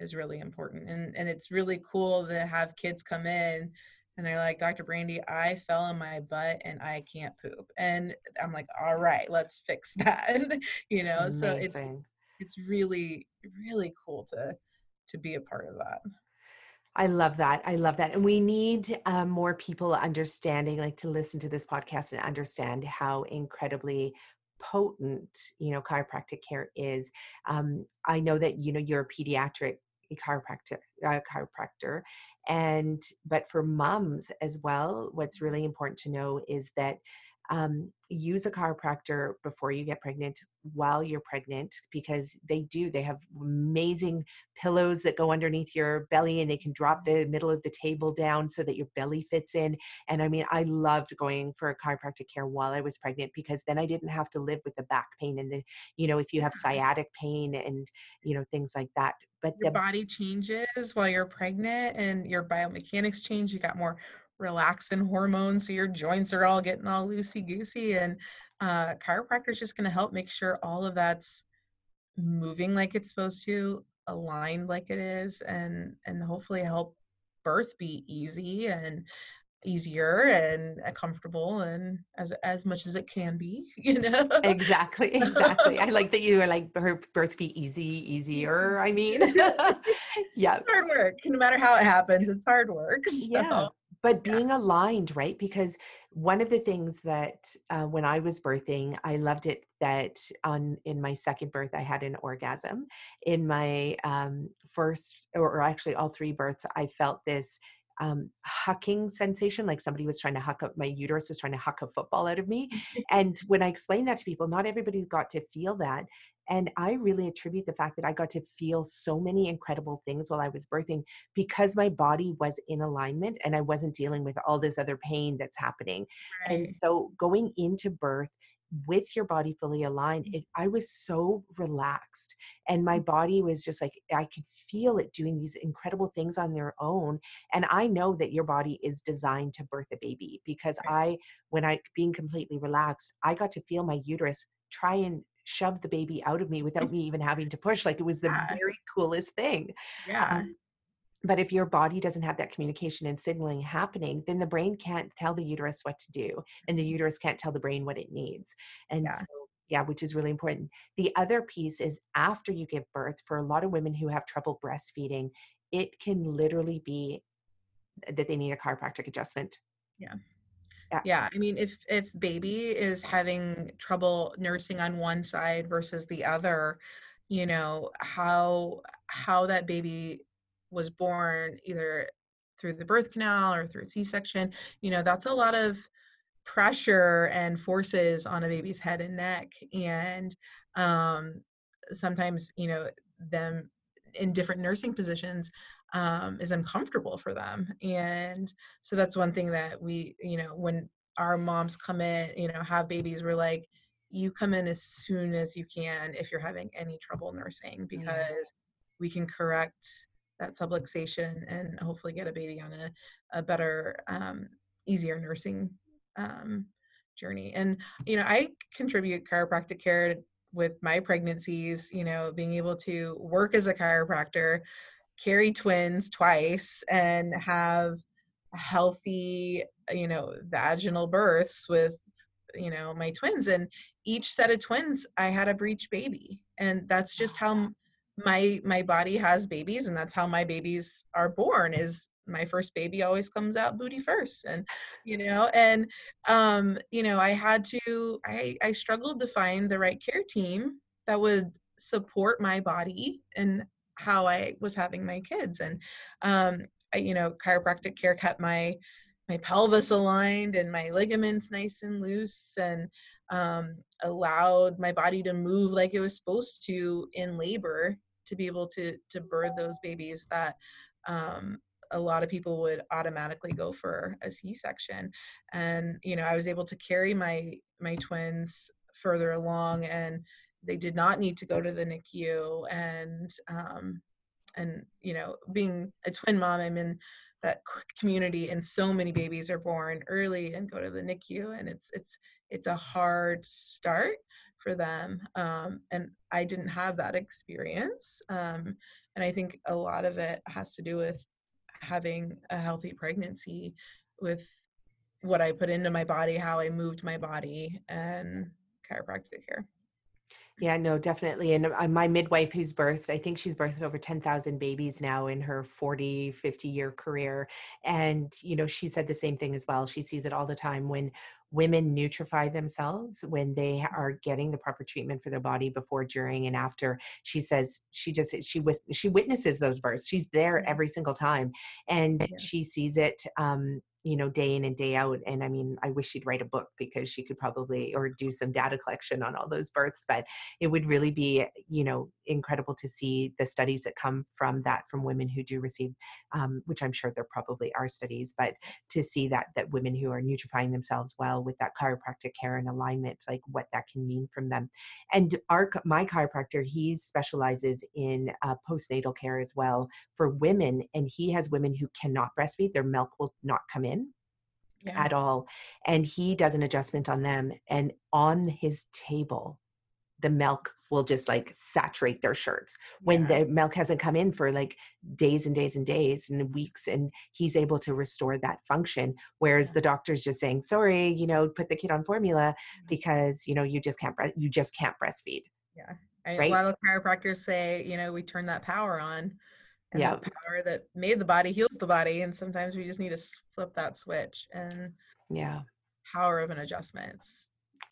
is really important. And and it's really cool to have kids come in and they're like, Dr. Brandy, I fell on my butt and I can't poop. And I'm like, all right, let's fix that. you know, Amazing. so it's it's really, really cool to to be a part of that. I love that. I love that. And we need um, more people understanding, like to listen to this podcast and understand how incredibly potent you know chiropractic care is um, i know that you know you're a pediatric chiropractor uh, chiropractor and but for moms as well what's really important to know is that um, use a chiropractor before you get pregnant while you're pregnant because they do they have amazing pillows that go underneath your belly and they can drop the middle of the table down so that your belly fits in and i mean i loved going for chiropractic care while i was pregnant because then i didn't have to live with the back pain and the you know if you have sciatic pain and you know things like that but your the body changes while you're pregnant and your biomechanics change you got more relaxin hormones so your joints are all getting all loosey goosey and uh, chiropractor is just going to help make sure all of that's moving like it's supposed to aligned like it is and and hopefully help birth be easy and easier and uh, comfortable and as as much as it can be you know? Exactly exactly i like that you are like her birth be easy easier i mean. Yeah. It's hard work no matter how it happens it's hard work so. yeah but being yeah. aligned right because one of the things that uh, when i was birthing i loved it that on in my second birth i had an orgasm in my um, first or actually all three births i felt this um, hucking sensation, like somebody was trying to huck up my uterus, was trying to huck a football out of me. and when I explained that to people, not everybody got to feel that. And I really attribute the fact that I got to feel so many incredible things while I was birthing because my body was in alignment and I wasn't dealing with all this other pain that's happening. Right. And so going into birth, with your body fully aligned mm. it, i was so relaxed and my mm. body was just like i could feel it doing these incredible things on their own and i know that your body is designed to birth a baby because i when i being completely relaxed i got to feel my uterus try and shove the baby out of me without me even having to push. Like it was the yeah. very coolest thing. Yeah. Um, but if your body doesn't have that communication and signaling happening, then the brain can't tell the uterus what to do, and the uterus can't tell the brain what it needs. And yeah. so yeah, which is really important. The other piece is after you give birth, for a lot of women who have trouble breastfeeding, it can literally be that they need a chiropractic adjustment. Yeah. Yeah. yeah. I mean, if if baby is having trouble nursing on one side versus the other, you know, how how that baby was born either through the birth canal or through C-section, you know, that's a lot of pressure and forces on a baby's head and neck and um, sometimes you know them in different nursing positions um, is uncomfortable for them and so that's one thing that we you know when our moms come in you know have babies we're like you come in as soon as you can if you're having any trouble nursing because yeah. we can correct that subluxation and hopefully get a baby on a, a better um, easier nursing um, journey. And, you know, I contribute chiropractic care with my pregnancies, you know, being able to work as a chiropractor, carry twins twice, and have healthy, you know, vaginal births with, you know, my twins. And each set of twins, I had a breech baby. And that's just how my my body has babies and that's how my babies are born is my first baby always comes out booty first and you know and um you know i had to i i struggled to find the right care team that would support my body and how i was having my kids and um I, you know chiropractic care kept my my pelvis aligned and my ligaments nice and loose and um, allowed my body to move like it was supposed to in labor to be able to to birth those babies that um, a lot of people would automatically go for a c-section. And you know i was able to carry my my twins further along and they did not need to go to the nicu and um and you know being a twin mom i'm in that community and so many babies are born early and go to the nicu and it's it's it's a hard start for them um, and i didn't have that experience um, and i think a lot of it has to do with having a healthy pregnancy with what I put into my body, how I moved my body, and chiropractic care. Yeah, no, definitely. And uh, my midwife who's birthed, I think she's birthed over 10,000 babies now in her 40, 50 year career. And, you know, she said the same thing as well. She sees it all the time when women nutrify themselves when they are getting the proper treatment for their body before during and after she says she just she she witnesses those births she's there mm-hmm. every single time and yeah. she sees it um you know day in and day out and i mean i wish she'd write a book because she could probably or do some data collection on all those births but it would really be you know incredible to see the studies that come from that from women who do receive um, which i'm sure there probably are studies but to see that that women who are nutrifying themselves well with that chiropractic care and alignment like what that can mean from them. And our my chiropractor he specializes in uh, postnatal care as well for women and he has women who cannot breastfeed their milk will not come in yeah. at all. And he does an adjustment on them. And on his table, the milk will just like saturate their shirts when yeah. the milk hasn't come in for like days and days and days and weeks and he's able to restore that function whereas yeah. the doctor's just saying sorry you know put the kid on formula mm-hmm. because you know you just can't you just can't breastfeed yeah right? a lot of chiropractors say you know we turn that power on and yeah. the power that made the body heals the body and sometimes we just need to flip that switch and yeah. power of an adjustment.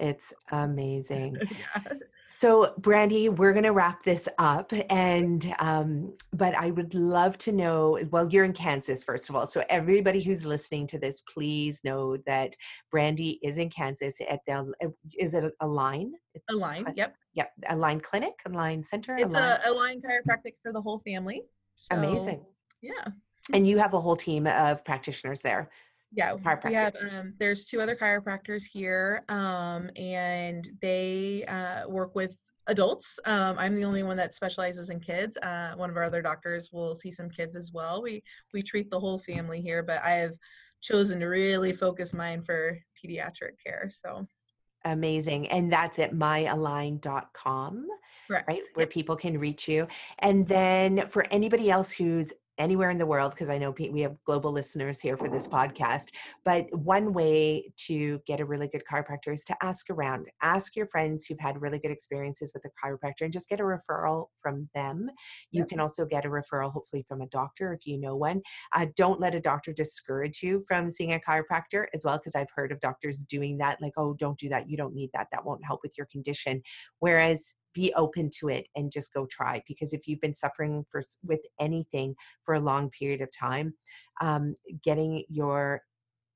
It's, amazing. Yeah. so brandy we're going to wrap this up and um, but i would love to know well you're in kansas first of all so everybody who's listening to this please know that brandy is in kansas at the is it Align? A line yep. yep Align clinic Align center it's a line chiropractic for the whole family so, Amazing. Yeah. And you have a whole team of practitioners there. Yeah, we have. Um, there's two other chiropractors here, um, and they uh, work with adults. Um, I'm the only one that specializes in kids. Uh, one of our other doctors will see some kids as well. We we treat the whole family here, but I have chosen to really focus mine for pediatric care. So amazing, and that's at myalign.com. Correct. right? Where people can reach you. And then for anybody else who's anywhere in the world, because I know we have global listeners here for this podcast, but one way to get a really good chiropractor is to ask around. Ask your friends who've had really good experiences with a chiropractor and just get a referral from them. You yep. can also get a referral, hopefully, from a doctor if you know one. Uh, don't let a doctor discourage you from seeing a chiropractor as well, because I've heard of doctors doing that, like, oh, don't do that. You don't need that. That won't help with your condition. Whereas be open to it and just go try because if you've been suffering for with anything for a long period of time um, getting your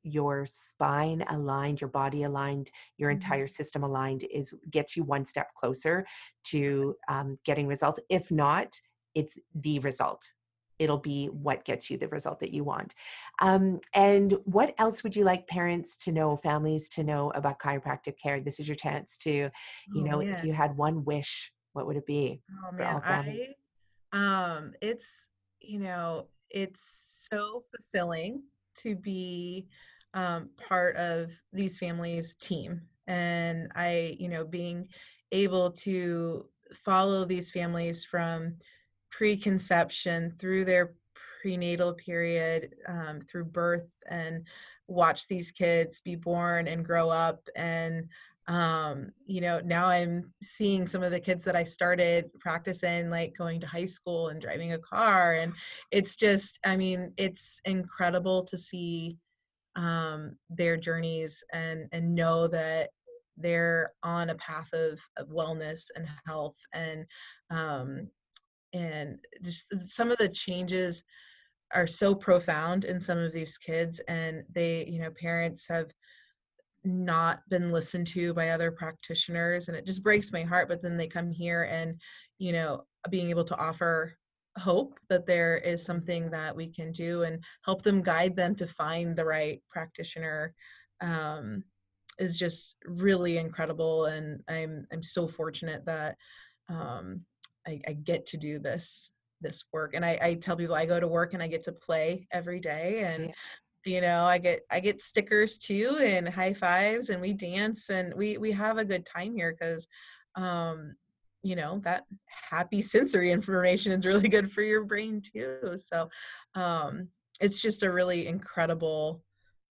your spine aligned your body aligned your mm-hmm. entire system aligned is gets you one step closer to um, getting results. If not it's the result it'll be what gets you the result that you want. Um, and what else would you like parents to know, families to know about chiropractic care? This is your chance to, you oh, know, if you had one wish, what would it be? Oh man, I, um, it's you know, it's so fulfilling to be um, part of these families' team, and I, you know, being able to follow these families from preconception through their prenatal period um, through birth and watch these kids be born and grow up and um, you know now i'm seeing some of the kids that i started practicing like going to high school and driving a car and it's just i mean it's incredible to see um, their journeys and and know that they're on a path of, of wellness and health and um, and just some of the changes are so profound in some of these kids and they you know parents have not been listened to by other practitioners and it just breaks my heart but then they come here and you know being able to offer hope that there is something that we can do and help them guide them to find the right practitioner um, is just really incredible and i'm i'm so fortunate that um, I, I get to do this this work and I, I tell people i go to work and i get to play every day and yeah. you know i get i get stickers too and high fives and we dance and we we have a good time here because um you know that happy sensory information is really good for your brain too so um it's just a really incredible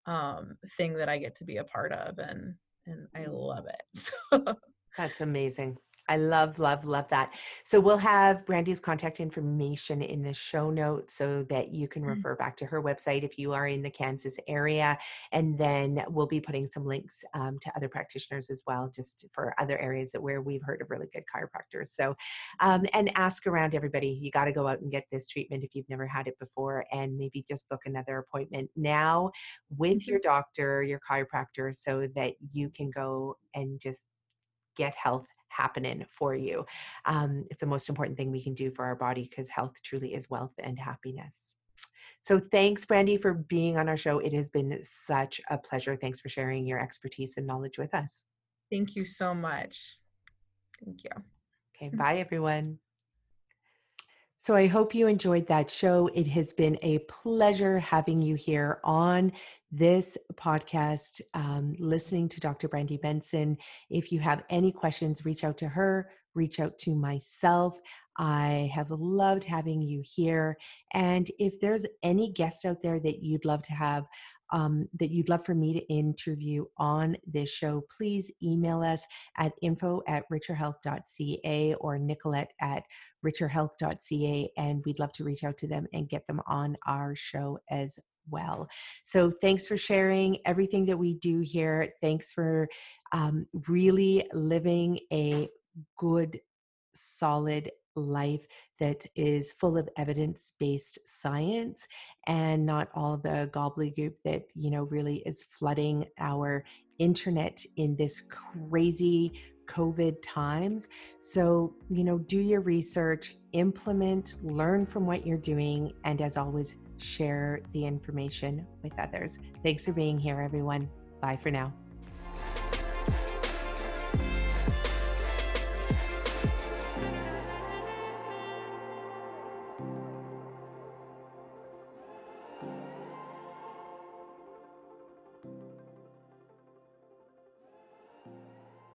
um thing that i get to be a part of and and i love it so. that's amazing I love, love, love that. So we'll have Brandy's contact information in the show notes so that you can mm-hmm. refer back to her website if you are in the Kansas area. And then we'll be putting some links um, to other practitioners as well, just for other areas that where we've heard of really good chiropractors. So, um, and ask around everybody. You got to go out and get this treatment if you've never had it before, and maybe just book another appointment now with your mm-hmm. doctor, your chiropractor, so that you can go and just get health happening for you. Um, it's the most important thing we can do for our body because health truly is wealth and happiness. So thanks, Brandy, for being on our show. It has been such a pleasure. Thanks for sharing your expertise and knowledge with us. Thank you so much. Thank you. Okay, bye, everyone. So I hope you enjoyed that show. It has been a pleasure having you here on this podcast, um, listening to Dr. Brandy Benson. If you have any questions, reach out to her, reach out to myself. I have loved having you here. And if there's any guests out there that you'd love to have um, that you'd love for me to interview on this show, please email us at info at richerhealth.ca or Nicolette at richerhealth.ca, and we'd love to reach out to them and get them on our show as well. So, thanks for sharing everything that we do here. Thanks for um, really living a good, solid life that is full of evidence based science and not all the gobbledygook that you know really is flooding our internet in this crazy covid times. So you know do your research implement learn from what you're doing and as always share the information with others. Thanks for being here everyone. Bye for now